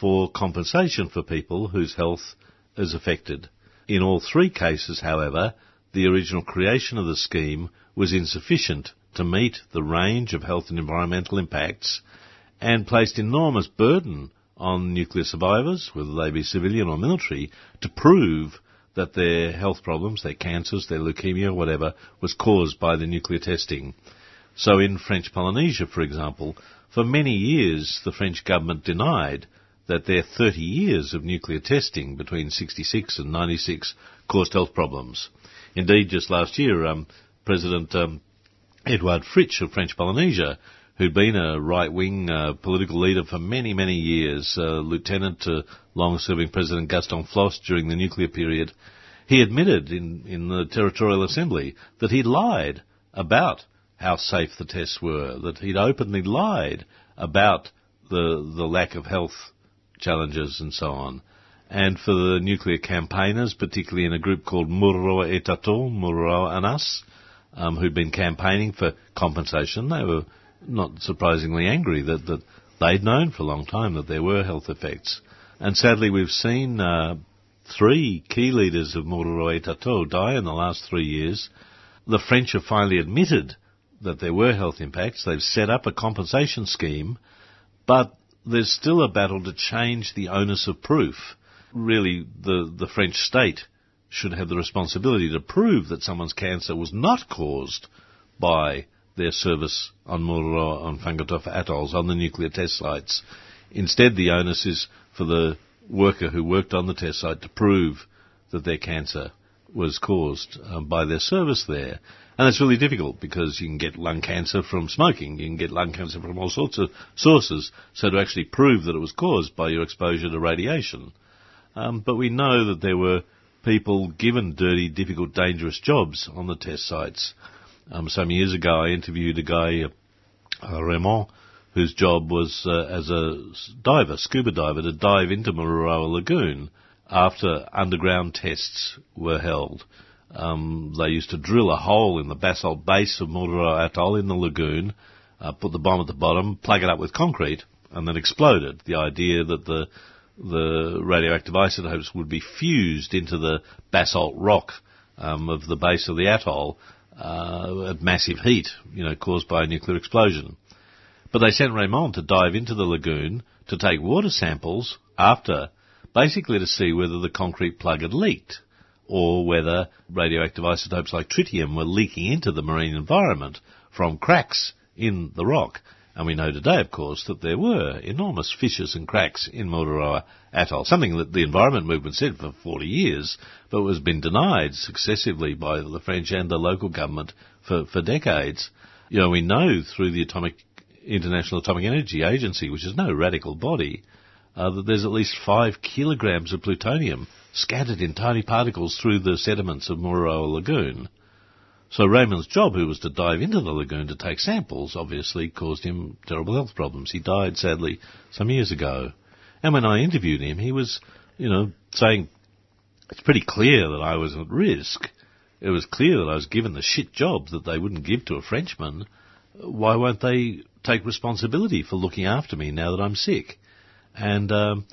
Speaker 9: for compensation for people whose health is affected. In all three cases, however, the original creation of the scheme was insufficient to meet the range of health and environmental impacts and placed enormous burden on nuclear survivors, whether they be civilian or military, to prove that their health problems, their cancers, their leukemia, whatever, was caused by the nuclear testing. So in French Polynesia, for example, for many years the French government denied that their 30 years of nuclear testing between 66 and 96 caused health problems. Indeed, just last year, um, President um, Edouard Fritch of French Polynesia, who'd been a right-wing uh, political leader for many, many years, uh, lieutenant to long-serving President Gaston Flosse during the nuclear period, he admitted in, in the Territorial Assembly that he'd lied about how safe the tests were, that he'd openly lied about the the lack of health challenges and so on. And for the nuclear campaigners, particularly in a group called Mururoa e Mururoa and Us, um, who'd been campaigning for compensation, they were not surprisingly angry that, that they'd known for a long time that there were health effects. And sadly, we've seen uh, three key leaders of Mururoa e die in the last three years. The French have finally admitted that there were health impacts. They've set up a compensation scheme, but there's still a battle to change the onus of proof. Really, the, the French state should have the responsibility to prove that someone's cancer was not caused by their service on Mururoa, on Fangataufa atolls, on the nuclear test sites. Instead, the onus is for the worker who worked on the test site to prove that their cancer was caused um, by their service there. And it's really difficult because you can get lung cancer from smoking, you can get lung cancer from all sorts of sources. So to actually prove that it was caused by your exposure to radiation. Um, but we know that there were people given dirty, difficult, dangerous jobs on the test sites. Um, some years ago, I interviewed a guy, uh, Raymond, whose job was uh, as a diver, scuba diver, to dive into Mururoa Lagoon after underground tests were held. Um, they used to drill a hole in the basalt base of Mururoa Atoll in the lagoon, uh, put the bomb at the bottom, plug it up with concrete, and then explode it. The idea that the the radioactive isotopes would be fused into the basalt rock um, of the base of the atoll uh, at massive heat, you know, caused by a nuclear explosion. But they sent Raymond to dive into the lagoon to take water samples after, basically to see whether the concrete plug had leaked or whether radioactive isotopes like tritium were leaking into the marine environment from cracks in the rock. And we know today, of course, that there were enormous fissures and cracks in Mururoa Atoll, something that the environment movement said for 40 years, but was been denied successively by the French and the local government for, for decades. You know, we know through the Atomic International Atomic Energy Agency, which is no radical body, uh, that there's at least five kilograms of plutonium scattered in tiny particles through the sediments of Mururoa Lagoon. So Raymond's job, who was to dive into the lagoon to take samples, obviously caused him terrible health problems. He died, sadly, some years ago. And when I interviewed him, he was, you know, saying, it's pretty clear that I was at risk. It was clear that I was given the shit job that they wouldn't give to a Frenchman. Why won't they take responsibility for looking after me now that I'm sick? And um,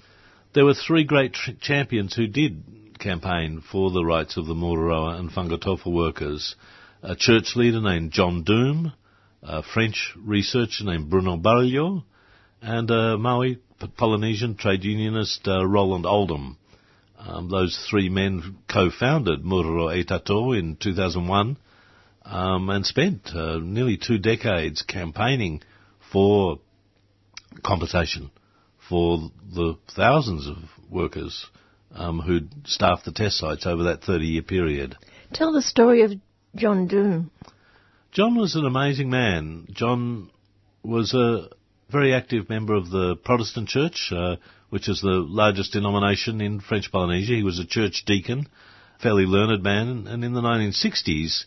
Speaker 9: there were three great tr- champions who did campaign for the rights of the Mururoa and Fangataufa workers. A church leader named John Doom, a French researcher named Bruno Barillot, and a Maohi Polynesian trade unionist uh, Roland Oldham. Um, those three men co-founded Mururoa e Tato in 2001 um, and spent uh, nearly two decades campaigning for compensation for the thousands of workers um, who staffed the test sites over that 30 year period.
Speaker 2: Tell the story of John Doom.
Speaker 9: John was an amazing man. John was a very active member of the Protestant Church, uh, which is the largest denomination in French Polynesia. He was a church deacon, fairly learned man, and in the 1960s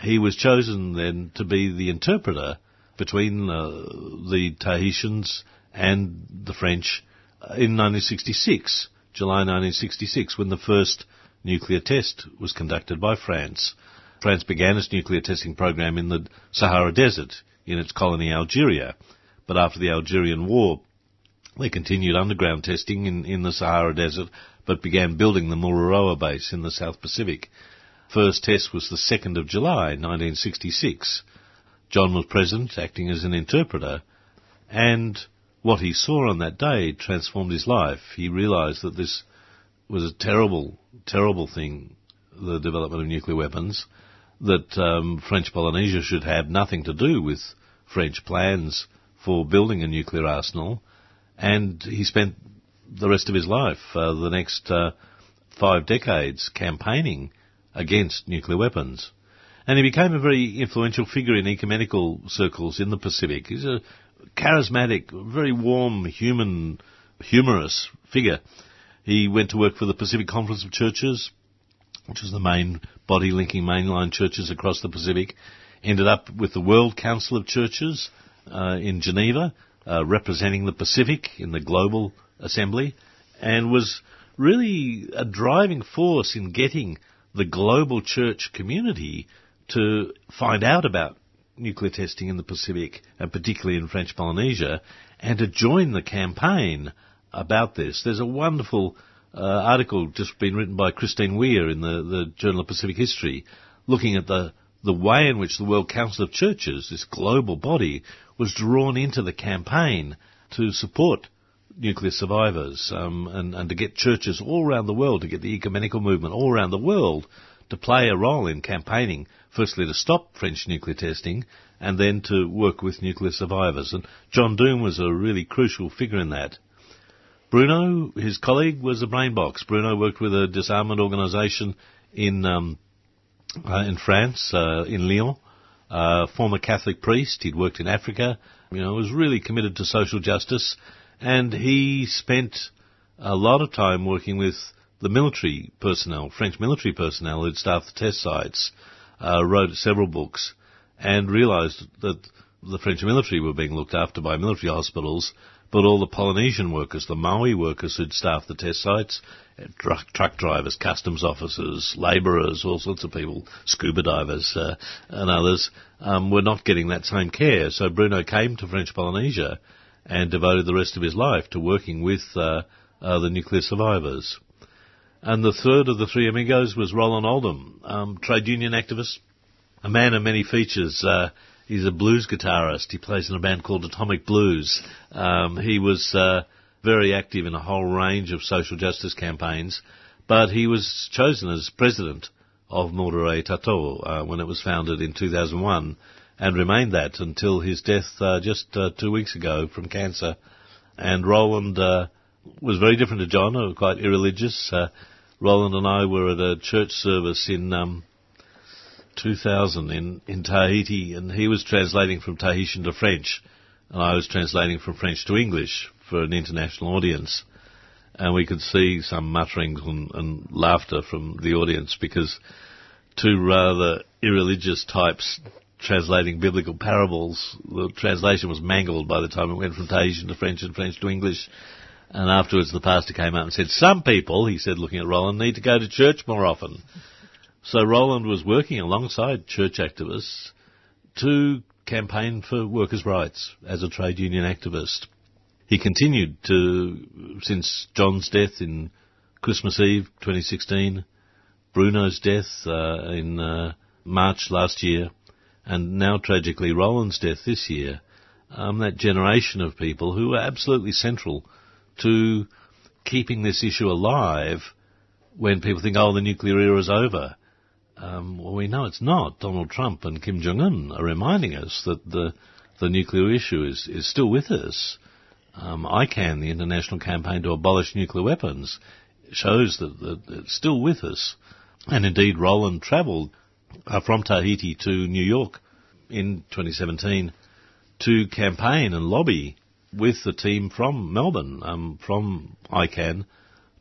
Speaker 9: he was chosen then to be the interpreter between uh, the Tahitians and the French uh, in 1966, July 1966, when the first nuclear test was conducted by France. France began its nuclear testing program in the Sahara Desert in its colony Algeria, but after the Algerian War, they continued underground testing in, in the Sahara Desert, but began building the Mururoa base in the South Pacific. First test was the 2nd of July, 1966. John was present, acting as an interpreter, and what he saw on that day transformed his life. He realized that this was a terrible, terrible thing, the development of nuclear weapons, that um, French Polynesia should have nothing to do with French plans for building a nuclear arsenal, and he spent the rest of his life, uh, the next uh, five decades, campaigning against nuclear weapons. And he became a very influential figure in ecumenical circles in the Pacific. He's a charismatic, very warm, human, humorous figure. He went to work for the Pacific Conference of Churches, which was the main body linking mainline churches across the Pacific. Ended up with the World Council of Churches uh, in Geneva, uh, representing the Pacific in the Global Assembly, and was really a driving force in getting the global church community to find out about nuclear testing in the Pacific, and particularly in French Polynesia, and to join the campaign about this. There's a wonderful uh, article just been written by Christine Weir in the, the Journal of Pacific History, looking at the, the way in which the World Council of Churches, this global body, was drawn into the campaign to support nuclear survivors um, and, and to get churches all around the world, to get the ecumenical movement all around the world to play a role in campaigning, firstly to stop French nuclear testing, and then to work with nuclear survivors. And John Doom was a really crucial figure in that. Bruno, his colleague, was a brain box. Bruno worked with a disarmament organisation in um, uh, in France, uh, in Lyon. Uh, former Catholic priest, he'd worked in Africa. You know, was really committed to social justice, and he spent a lot of time working with the military personnel, French military personnel who'd staffed the test sites, uh, wrote several books and realised that the French military were being looked after by military hospitals, but all the Polynesian workers, the Maohi workers who'd staffed the test sites, truck, truck drivers, customs officers, labourers, all sorts of people, scuba divers uh, and others, um, were not getting that same care. So Bruno came to French Polynesia and devoted the rest of his life to working with uh, uh, the nuclear survivors. And the third of the three amigos was Roland Oldham, um, trade union activist, a man of many features. Uh, he's a blues guitarist. He plays in a band called Atomic Blues. Um, he was uh, very active in a whole range of social justice campaigns, but he was chosen as president of Moutere Tato uh, when it was founded in 2001 and remained that until his death uh, just uh, two weeks ago from cancer. And Roland uh, was very different to John, quite irreligious. Roland and I were at a church service in um, 2000 in, in Tahiti, and he was translating from Tahitian to French, and I was translating from French to English for an international audience. And we could see some mutterings and, and laughter from the audience because two rather irreligious types translating biblical parables, the translation was mangled by the time it went from Tahitian to French and French to English. And afterwards the pastor came out and said, some people, he said looking at Roland, need to go to church more often. So Roland was working alongside church activists to campaign for workers' rights as a trade union activist. He continued to, since John's death in Christmas Eve 2016, Bruno's death uh, in uh, March last year, and now tragically Roland's death this year, um, that generation of people who were absolutely central to keeping this issue alive when people think, oh, the nuclear era is over. Um, well, we know it's not. Donald Trump and Kim Jong Un are reminding us that the the nuclear issue is, is still with us. Um, ICAN, the international campaign to abolish nuclear weapons, shows that, that it's still with us. And indeed, Roland travelled uh, from Tahiti to New York in 2017 to campaign and lobby with the team from Melbourne, um, from ICAN,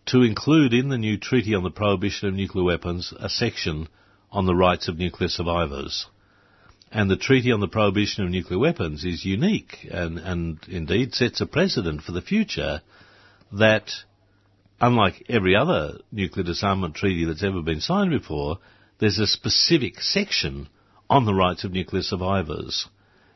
Speaker 9: to include in the new Treaty on the Prohibition of Nuclear Weapons a section on the rights of nuclear survivors. And the Treaty on the Prohibition of Nuclear Weapons is unique and, and indeed sets a precedent for the future that, unlike every other nuclear disarmament treaty that's ever been signed before, there's a specific section on the rights of nuclear survivors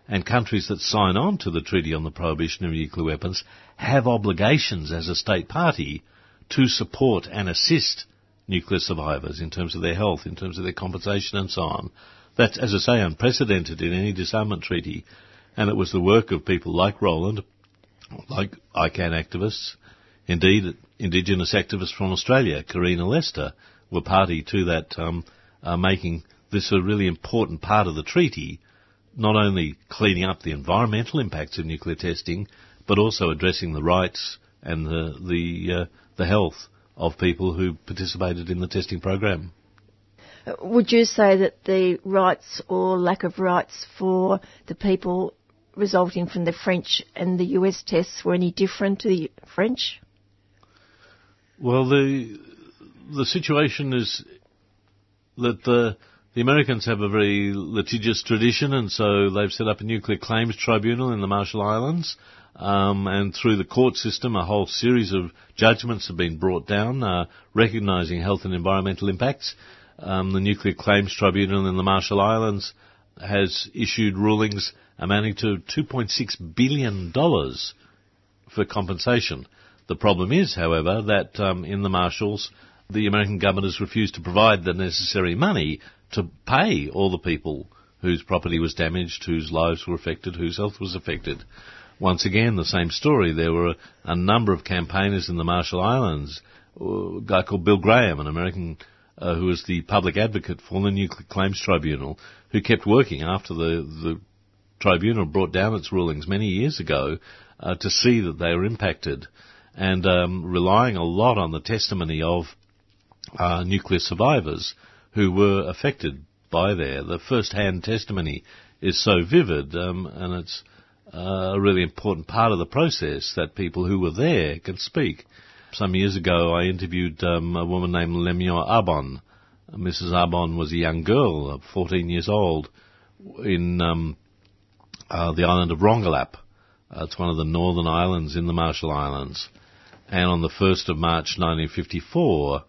Speaker 9: and countries that sign on to the Treaty on the Prohibition of Nuclear Weapons have obligations as a state party to support and assist nuclear survivors in terms of their health, in terms of their compensation and so on. That's, as I say, unprecedented in any disarmament treaty. And it was the work of people like Roland, like ICAN activists, indeed Indigenous activists from Australia, Karina Lester, were party to that um, uh, making this a really important part of the treaty, not only cleaning up the environmental impacts of nuclear testing, but also addressing the rights and the the uh, the health of people who participated in the testing program.
Speaker 2: Would you say that the rights or lack of rights for the people resulting from the French and the US tests were any different to the French?
Speaker 9: Well, the the situation is that the the Americans have a very litigious tradition, and so they've set up a nuclear claims tribunal in the Marshall Islands. Um, and through the court system, a whole series of judgments have been brought down, uh, recognising health and environmental impacts. Um, the Nuclear Claims Tribunal in the Marshall Islands has issued rulings amounting to $2.6 billion for compensation. The problem is, however, that um, in the Marshalls, the American government has refused to provide the necessary money to pay all the people whose property was damaged, whose lives were affected, whose health was affected. Once again, the same story. There were a, a number of campaigners in the Marshall Islands, a guy called Bill Graham, an American uh, who was the public advocate for the Nuclear Claims Tribunal, who kept working after the, the tribunal brought down its rulings many years ago uh, to see that they were impacted and um, relying a lot on the testimony of uh, nuclear survivors who were affected by there. The first-hand testimony is so vivid, um, and it's uh, a really important part of the process that people who were there can speak. Some years ago, I interviewed um, a woman named Lemeyo Abon. Mrs. Abon was a young girl, 14 years old, in um, uh, the island of Rongelap. Uh, it's one of the northern islands in the Marshall Islands. And on the 1st of March 1954,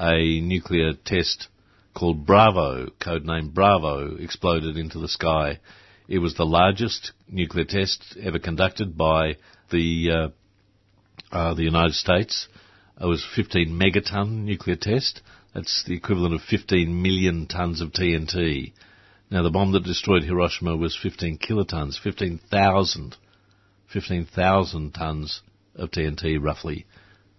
Speaker 9: a nuclear test called Bravo, codenamed Bravo, exploded into the sky. It was the largest nuclear test ever conducted by the uh, uh, the United States. It was 15 megaton nuclear test. That's the equivalent of 15 million tons of TNT. Now, the bomb that destroyed Hiroshima was 15 kilotons, 15,000, 15,000 tons of TNT, roughly.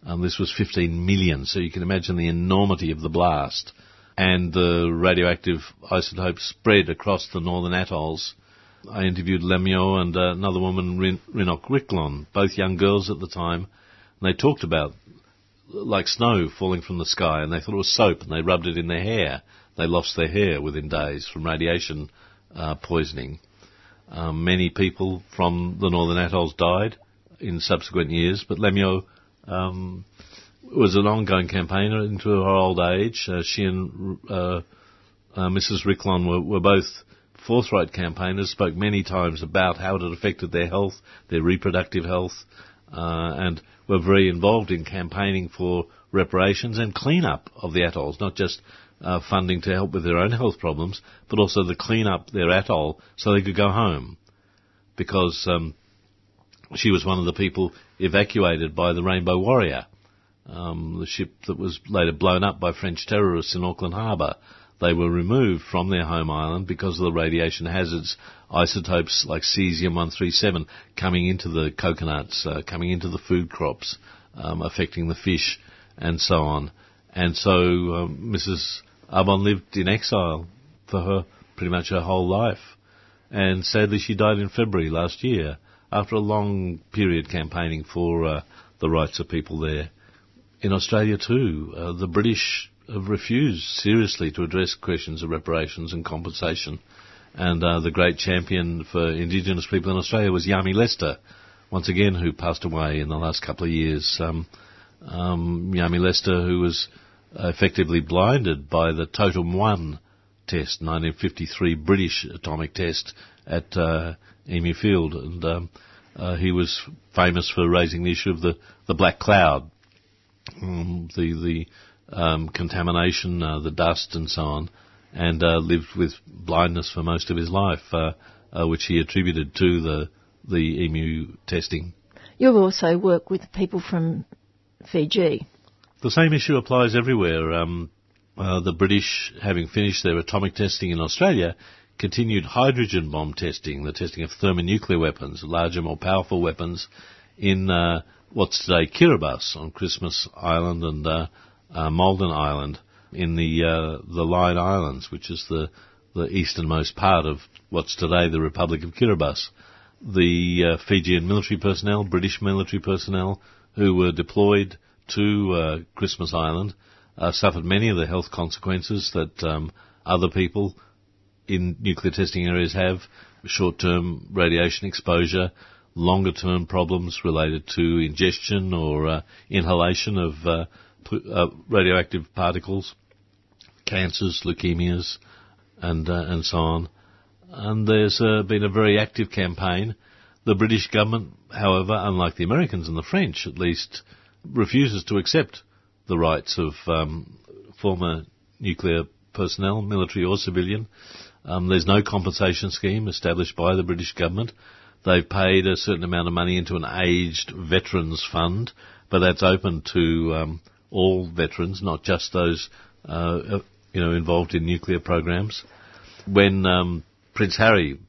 Speaker 9: Um, this was 15 million, so you can imagine the enormity of the blast. And the radioactive isotopes spread across the northern atolls. I interviewed Lemeyo and uh, another woman, Rin- Rinok Riklon, both young girls at the time, and they talked about like snow falling from the sky, and they thought it was soap, and they rubbed it in their hair. They lost their hair within days from radiation uh, poisoning. Um, many people from the northern atolls died in subsequent years, but Lemeyo um, was an ongoing campaigner into her old age. Uh, she and uh, uh Mrs. Riklon were, were both forthright campaigners, spoke many times about how it had affected their health, their reproductive health, uh, and were very involved in campaigning for reparations and clean-up of the atolls, not just uh, funding to help with their own health problems, but also the clean up their atoll so they could go home. Because um, she was one of the people evacuated by the Rainbow Warrior, um, the ship that was later blown up by French terrorists in Auckland Harbour. They were removed from their home island because of the radiation hazards, isotopes like cesium-137 coming into the coconuts, uh, coming into the food crops, um, affecting the fish, and so on. And so um, Mrs. Abon lived in exile for her pretty much her whole life. And sadly, she died in February last year after a long period campaigning for uh, the rights of people there. In Australia too, uh, the British have refused seriously to address questions of reparations and compensation. And uh, the great champion for Indigenous people in Australia was Yami Lester, once again, who passed away in the last couple of years. Um, um, Yami Lester, who was effectively blinded by the Totem 1 test, 1953 British atomic test at uh, Emu Field. And um, uh, he was famous for raising the issue of the, the black cloud, um, the, the um, contamination, uh, the dust, and so on, and uh, lived with blindness for most of his life, uh, uh, which he attributed to the, the emu testing.
Speaker 2: You've also worked with people from Fiji.
Speaker 9: The same issue applies everywhere. Um, uh, the British, having finished their atomic testing in Australia, continued hydrogen bomb testing, the testing of thermonuclear weapons, larger, more powerful weapons, in uh, what's today Kiribati on Christmas Island and uh, uh, Malden Island. in the uh, the Line Islands, which is the the easternmost part of what's today the Republic of Kiribati. The uh, Fijian military personnel, British military personnel, who were deployed to uh, Christmas Island, uh, suffered many of the health consequences that um, other people in nuclear testing areas have: short-term radiation exposure, longer-term problems related to ingestion or uh, inhalation of uh, uh, radioactive particles, cancers, leukemias, and uh, and so on. And there's uh, been a very active campaign. The British government, however, unlike the Americans and the French at least, refuses to accept the rights of um, former nuclear personnel, military or civilian. Um, there's no compensation scheme established by the British government. They've paid a certain amount of money into an aged veterans fund, but that's open to um, all veterans, not just those uh, you know involved in nuclear programs. When um, Prince Harry,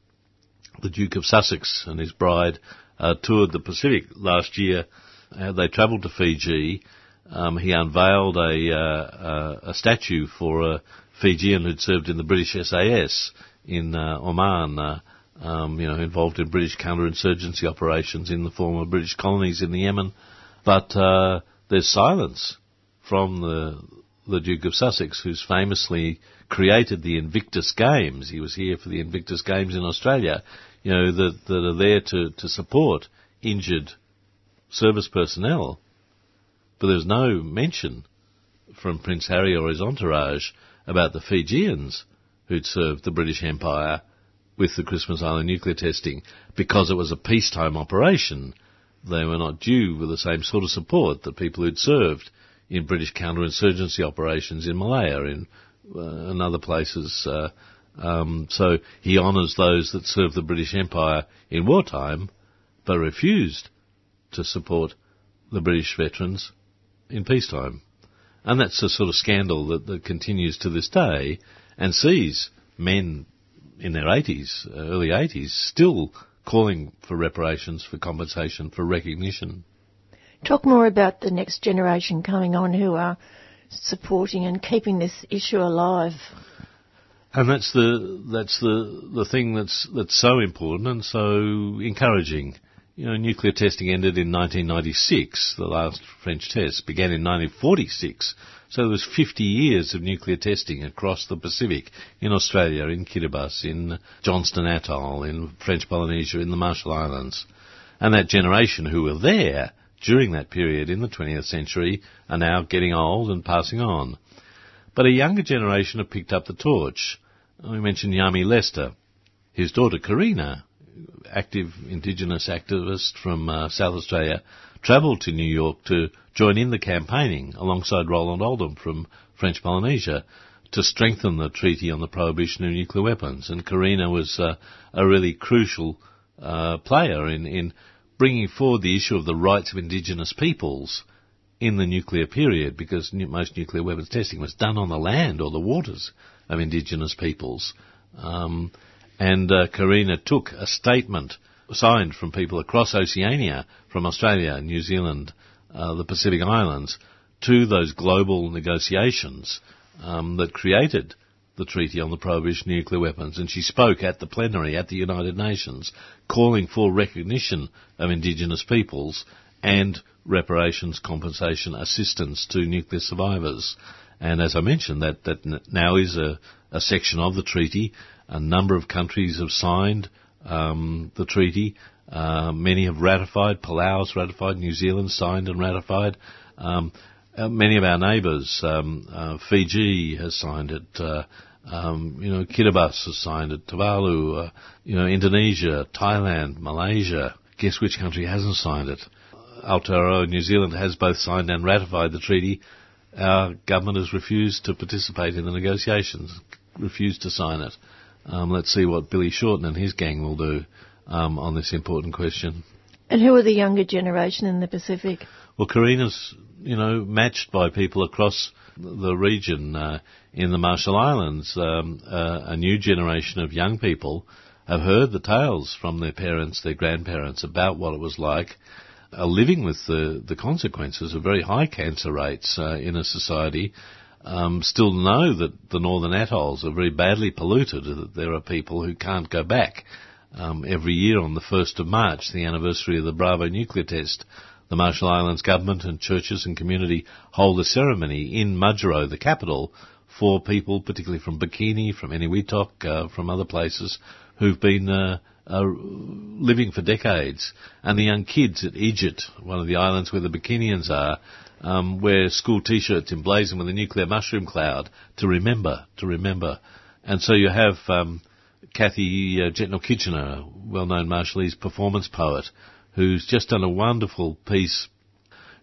Speaker 9: the Duke of Sussex, and his bride uh, toured the Pacific last year, uh, they travelled to Fiji. Um, he unveiled a, uh, a statue for a Fijian who'd served in the British SAS in uh, Oman. Um, you know, involved in British counterinsurgency operations in the former British colonies in the Yemen. But uh, there's silence from the the Duke of Sussex, who's famously created the Invictus Games. He was here for the Invictus Games in Australia. You know that that are there to to support injured service personnel. But there's no mention from Prince Harry or his entourage about the Fijians who'd served the British Empire with the Christmas Island nuclear testing because it was a peacetime operation. They were not due with the same sort of support that people who'd served in British counterinsurgency operations in Malaya in, uh, and other places. Uh, um, so he honours those that served the British Empire in wartime, but refused to support the British veterans in peacetime. And that's the sort of scandal that, that continues to this day and sees men in their 80s, uh, early 80s, still calling for reparations, for compensation, for recognition.
Speaker 2: Talk more about the next generation coming on who are supporting and keeping this issue alive.
Speaker 9: And that's the that's the the thing that's that's so important and so encouraging. You know, nuclear testing ended in 1996. The last French test began in 1946. So there was 50 years of nuclear testing across the Pacific, in Australia, in Kiribati, in Johnston Atoll, in French Polynesia, in the Marshall Islands. And that generation who were there during that period in the 20th century are now getting old and passing on. But a younger generation have picked up the torch. We mentioned Yami Lester. His daughter Karina active Indigenous activist from uh, South Australia, travelled to New York to join in the campaigning alongside Roland Oldham from French Polynesia to strengthen the treaty on the prohibition of nuclear weapons. And Karina was uh, a really crucial uh, player in, in bringing forward the issue of the rights of indigenous peoples in the nuclear period because most nuclear weapons testing was done on the land or the waters of indigenous peoples. Um, and uh, Karina took a statement signed from people across Oceania, from Australia, New Zealand, uh, the Pacific Islands, to those global negotiations um, that created the Treaty on the Prohibition of Nuclear Weapons. And she spoke at the plenary at the United Nations, calling for recognition of Indigenous peoples and reparations, compensation, assistance to nuclear survivors. And as I mentioned, that, that now is a, a section of the treaty a number of countries have signed um, the treaty. Uh, many have ratified. Palau's ratified. New Zealand signed and ratified. Um, uh, many of our neighbours, um, uh, Fiji has signed it. Uh, um, you know, Kiribati has signed it. Tuvalu, uh, you know, Indonesia, Thailand, Malaysia. Guess which country hasn't signed it? Aotearoa, New Zealand has both signed and ratified the treaty. Our government has refused to participate in the negotiations, refused to sign it. Um, let's see what Billy Shorten and his gang will do um, on this important question.
Speaker 2: And who are the younger generation in the Pacific?
Speaker 9: Well, Karina's, you know, matched by people across the region. Uh, in the Marshall Islands, um, uh, a new generation of young people have heard the tales from their parents, their grandparents, about what it was like uh, living with the, the consequences of very high cancer rates uh, in a society um, still know that the northern atolls are very badly polluted, that there are people who can't go back. Um, every year on the 1st of March, the anniversary of the Bravo nuclear test, the Marshall Islands government and churches and community hold a ceremony in Majuro, the capital, for people, particularly from Bikini, from Eniwetok, uh, from other places, who've been uh, uh, living for decades. And the young kids at Ejit, one of the islands where the Bikinians are, um, wear school T-shirts emblazoned with a nuclear mushroom cloud to remember, to remember. And so you have um, Kathy uh, Jetnil-Kijiner, well-known Marshallese performance poet, who's just done a wonderful piece.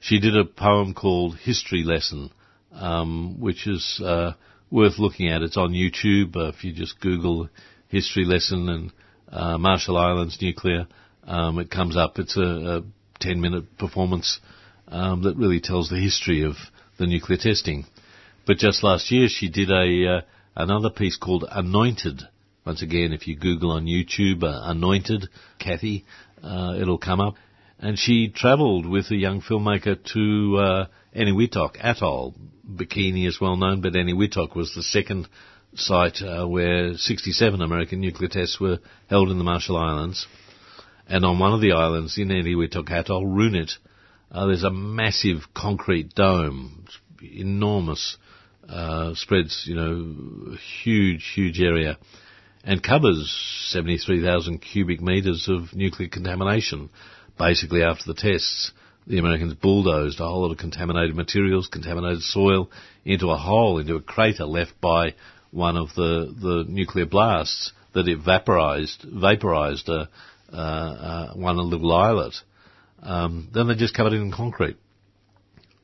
Speaker 9: She did a poem called History Lesson, um, which is uh, worth looking at. It's on YouTube. Uh, if you just Google History Lesson and uh, Marshall Islands nuclear, um, it comes up. It's a, a 10 minute performance um, that really tells the history of the nuclear testing. But just last year, she did a uh, another piece called Anointed. Once again, if you Google on YouTube uh, Anointed Kathy, uh, it'll come up. And she travelled with a young filmmaker to uh, Eniwetok Atoll. Bikini is well known, but Eniwetok was the second site uh, where 67 American nuclear tests were held in the Marshall Islands. And on one of the islands in Eniwetok Atoll, Runit, uh, there's a massive concrete dome, enormous, uh, spreads, you know, huge, huge area, and covers 73,000 cubic metres of nuclear contamination. Basically, after the tests, the Americans bulldozed a whole lot of contaminated materials, contaminated soil, into a hole, into a crater left by one of the, the nuclear blasts that vaporized, vaporized uh, uh, uh, one little islet. Um, then they just covered it in concrete.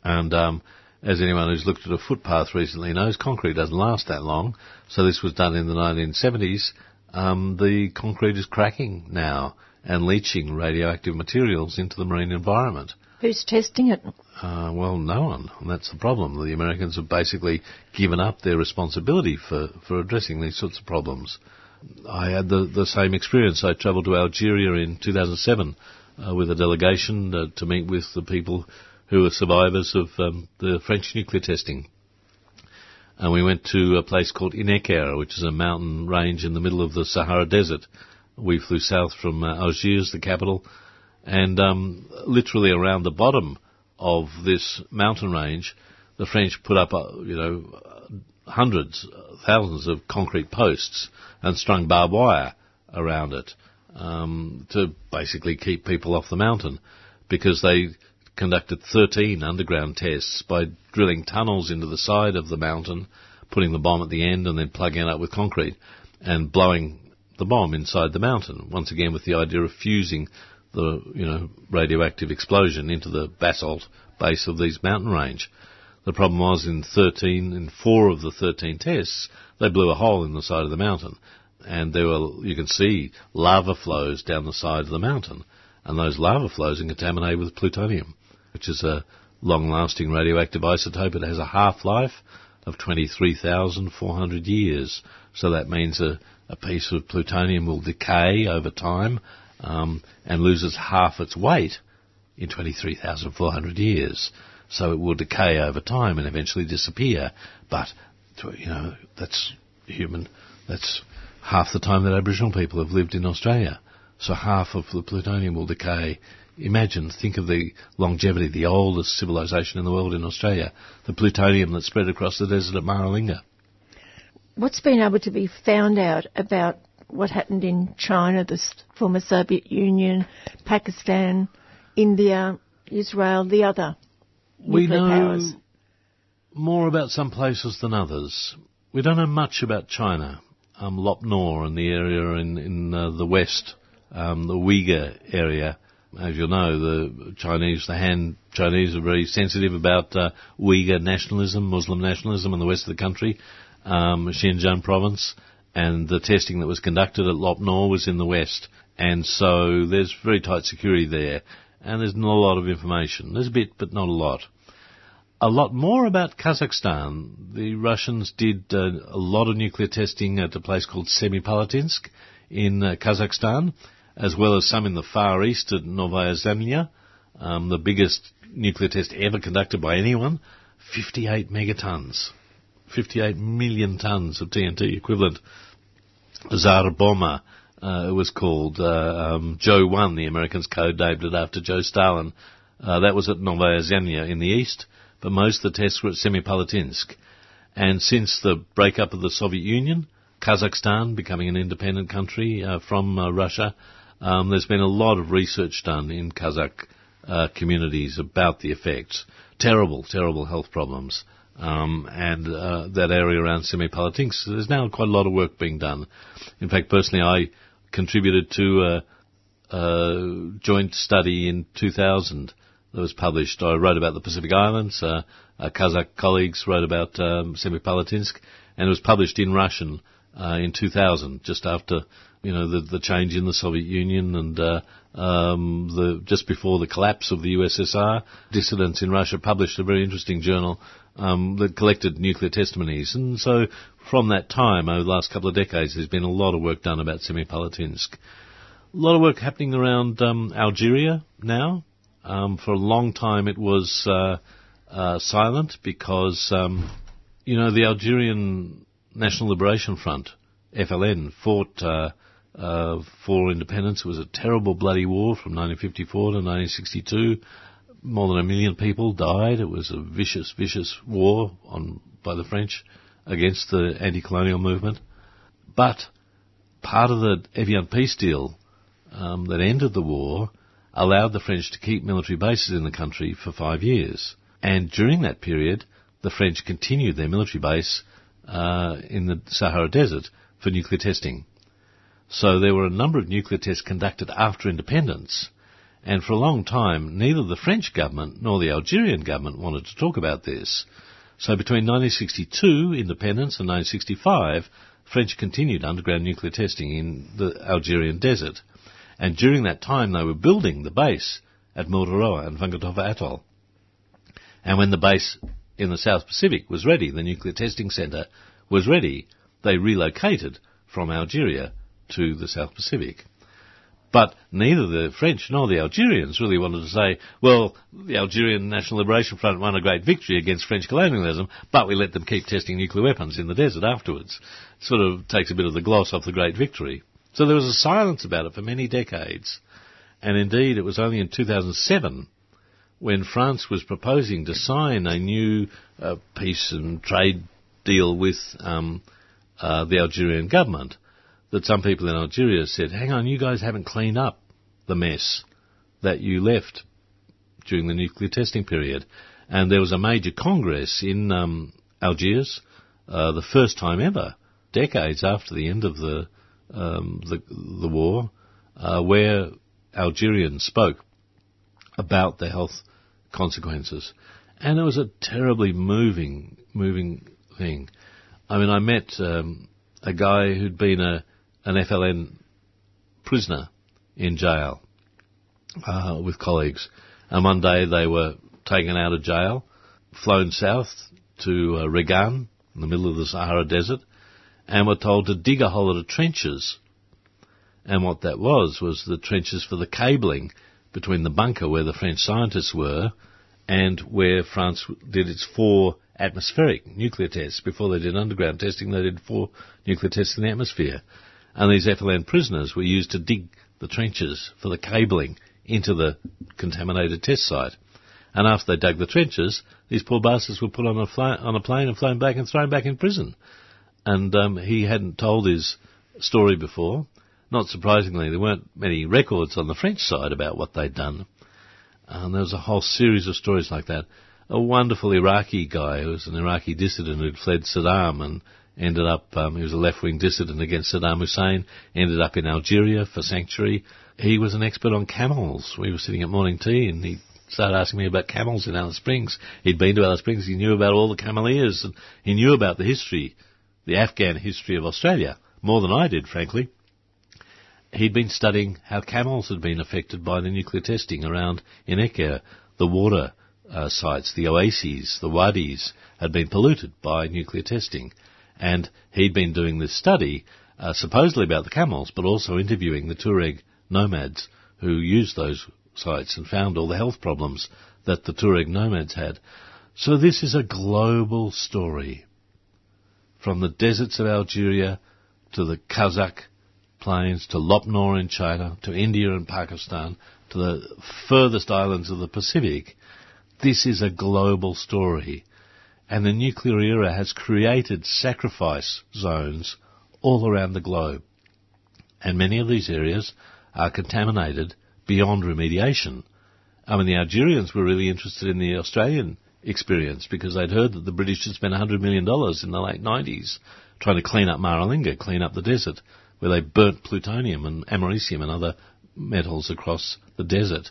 Speaker 9: And um, as anyone who's looked at a footpath recently knows, concrete doesn't last that long. So this was done in the 1970s. Um, the concrete is cracking now and leaching radioactive materials into the marine environment.
Speaker 2: Who's testing it?
Speaker 9: Uh, well, no one. And that's the problem. The Americans have basically given up their responsibility for, for addressing these sorts of problems. I had the, the same experience. I travelled to Algeria in 2007 uh, with a delegation uh, to meet with the people who were survivors of um, the French nuclear testing. And we went to a place called In Ekker, which is a mountain range in the middle of the Sahara Desert. We flew south from uh, Algiers, the capital, and um, literally around the bottom of this mountain range, the French put up, uh, you know, hundreds, thousands of concrete posts and strung barbed wire around it um, to basically keep people off the mountain because they conducted 13 underground tests by drilling tunnels into the side of the mountain, putting the bomb at the end and then plugging it up with concrete and blowing the bomb inside the mountain. Once again with the idea of fusing the, you know, radioactive explosion into the basalt base of these mountain range. The problem was in 13, in four of the 13 tests, they blew a hole in the side of the mountain and there were, you can see lava flows down the side of the mountain, and those lava flows are contaminated with plutonium, which is a long-lasting radioactive isotope. It has a half-life of 23,400 years, so that means a, a, piece of plutonium will decay over time um, and loses half its weight in 23,400 years. So it will decay over time and eventually disappear. But you know that's human. That's half the time that Aboriginal people have lived in Australia. So half of the plutonium will decay. Imagine, think of the longevity, the oldest civilization in the world in Australia, the plutonium that spread across the desert at Maralinga.
Speaker 2: What's been able to be found out about what happened in China, the former Soviet Union, Pakistan, India, Israel, the other
Speaker 9: we know
Speaker 2: powers?
Speaker 9: more about some places than others. We don't know much about China um, Lop Nor and the area in, in uh, the west, um, the Uyghur area. As you know, the Chinese, the Han Chinese are very sensitive about uh, Uyghur nationalism, Muslim nationalism in the west of the country, um, Xinjiang province, and the testing that was conducted at Lop Nor was in the west. And so there's very tight security there, and there's not a lot of information. There's a bit, but not a lot a lot more about Kazakhstan. The Russians did uh, a lot of nuclear testing at a place called Semipalatinsk in uh, Kazakhstan, as well as some in the Far East at Novaya Zemlya, um, the biggest nuclear test ever conducted by anyone, 58 megatons. 58 million tons of TNT equivalent. Tsar uh, it was called. Uh, um, Joe 1, the Americans code-named it after Joe Stalin. Uh, that was at Novaya Zemlya in the east, but most of the tests were at Semipalatinsk. And since the breakup of the Soviet Union, Kazakhstan becoming an independent country uh, from uh, Russia, um, there's been a lot of research done in Kazakh uh, communities about the effects. Terrible, terrible health problems. Um, and uh, that area around Semipalatinsk, there's now quite a lot of work being done. In fact, personally, I contributed to a, a joint study in 2000 that was published. I wrote about the Pacific Islands. Uh, Kazakh colleagues wrote about um, Semipalatinsk, and it was published in Russian uh, in 2000, just after you know the, the change in the Soviet Union and uh, um, the just before the collapse of the USSR. Dissidents in Russia published a very interesting journal um, that collected nuclear testimonies, and so from that time, over the last couple of decades, there's been a lot of work done about Semipalatinsk. A lot of work happening around um, Algeria now. Um, for a long time, it was uh, uh, silent because um, you know the Algerian National Liberation Front, FLN, fought uh, uh, for independence. It was a terrible bloody war from 1954 to 1962. More than a million people died. It was a vicious, vicious war on by the French against the anti-colonial movement. But part of the Evian peace deal um, that ended the war allowed the French to keep military bases in the country for five years. And during that period, the French continued their military base uh, in the Sahara Desert for nuclear testing. So there were a number of nuclear tests conducted after independence, and for a long time, neither the French government nor the Algerian government wanted to talk about this. So between 1962, independence, and 1965, French continued underground nuclear testing in the Algerian desert. And during that time, they were building the base at Mururoa and Fangataufa Atoll. And when the base in the South Pacific was ready, the nuclear testing centre was ready, they relocated from Algeria to the South Pacific. But neither the French nor the Algerians really wanted to say, well, the Algerian National Liberation Front won a great victory against French colonialism, but we let them keep testing nuclear weapons in the desert afterwards. It sort of takes a bit of the gloss off the great victory. So there was a silence about it for many decades. And indeed, it was only in 2007 when France was proposing to sign a new uh, peace and trade deal with um, uh, the Algerian government that some people in Algeria said, hang on, you guys haven't cleaned up the mess that you left during the nuclear testing period. And there was a major congress in um, Algiers, uh, the first time ever, decades after the end of the um, the, the, war, uh, where Algerians spoke about the health consequences, and it was a terribly moving, moving thing. I mean, I met um, a guy who'd been a an FLN prisoner in jail uh, with colleagues. And one day they were taken out of jail, flown south to uh, Reggane, in the middle of the Sahara Desert, and were told to dig a hole of trenches. And what that was, was the trenches for the cabling between the bunker where the French scientists were and where France did its four atmospheric nuclear tests. Before they did underground testing, they did four nuclear tests in the atmosphere and these FLN prisoners were used to dig the trenches for the cabling into the contaminated test site. And after they dug the trenches, these poor bastards were put on a, fly, on a plane and flown back and thrown back in prison. And um, he hadn't told his story before. Not surprisingly, there weren't many records on the French side about what they'd done. And there was a whole series of stories like that. A wonderful Iraqi guy who was an Iraqi dissident who'd fled Saddam and ended up, um, he was a left-wing dissident against Saddam Hussein, ended up in Algeria for sanctuary. He was an expert on camels. We were sitting at morning tea and he started asking me about camels in Alice Springs. He'd been to Alice Springs, he knew about all the cameleers, and he knew about the history, the Afghan history of Australia, more than I did, frankly. He'd been studying how camels had been affected by the nuclear testing around In Ekker, the water uh, sites, the oases, the wadis, had been polluted by nuclear testing. And he'd been doing this study, uh, supposedly about the camels, but also interviewing the Tuareg nomads who used those sites and found all the health problems that the Tuareg nomads had. So this is a global story. From the deserts of Algeria to the Kazakh plains to Lop Nor in China to India and Pakistan to the furthest islands of the Pacific. This is a global story. And the nuclear era has created sacrifice zones all around the globe. And many of these areas are contaminated beyond remediation. I mean, the Algerians were really interested in the Australian experience because they'd heard that the British had spent $100 million in the late 90s trying to clean up Maralinga, clean up the desert, where they burnt plutonium and americium and other metals across the desert.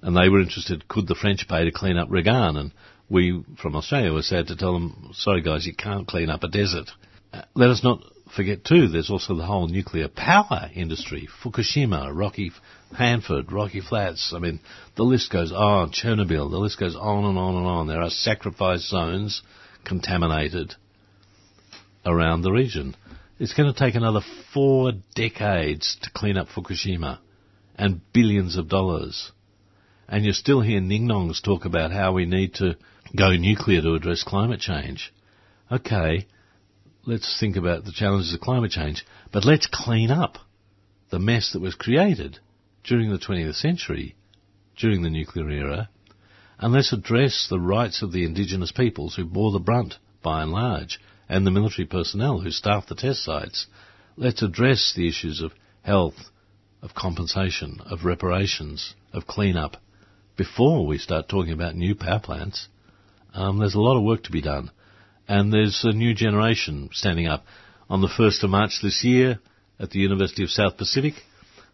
Speaker 9: And they were interested, could the French pay to clean up Reggane? And we from Australia were sad to tell them, sorry guys, you can't clean up a desert. Uh, let us not forget too, there's also the whole nuclear power industry. Fukushima, Rocky Hanford, Rocky Flats. I mean, the list goes on. Chernobyl. The list goes on and on and on. There are sacrifice zones contaminated around the region. It's going to take another four decades to clean up Fukushima and billions of dollars. And you still hear Ningnongs talk about how we need to go nuclear to address climate change. Okay, let's think about the challenges of climate change, but let's clean up the mess that was created during the 20th century, during the nuclear era, and let's address the rights of the indigenous peoples who bore the brunt, by and large, and the military personnel who staffed the test sites. Let's address the issues of health, of compensation, of reparations, of clean-up, before we start talking about new power plants. Um, there's a lot of work to be done. And there's a new generation standing up. On the 1st of March this year, at the University of South Pacific,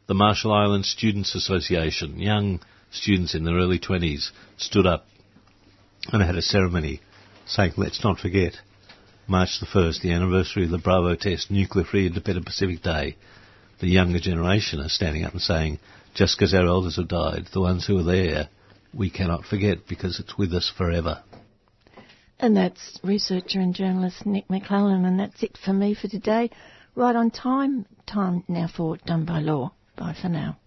Speaker 9: the Marshall Islands Students Association, young students in their early 20s, stood up and had a ceremony saying, let's not forget, March the 1st, the anniversary of the Bravo test, Nuclear Free Independent Pacific Day. The younger generation are standing up and saying, just because our elders have died, the ones who are there, we cannot forget because it's with us forever.
Speaker 2: And that's researcher and journalist Nic Maclellan, and that's it for me for today. Right on time, time now for Done by Law. Bye for now.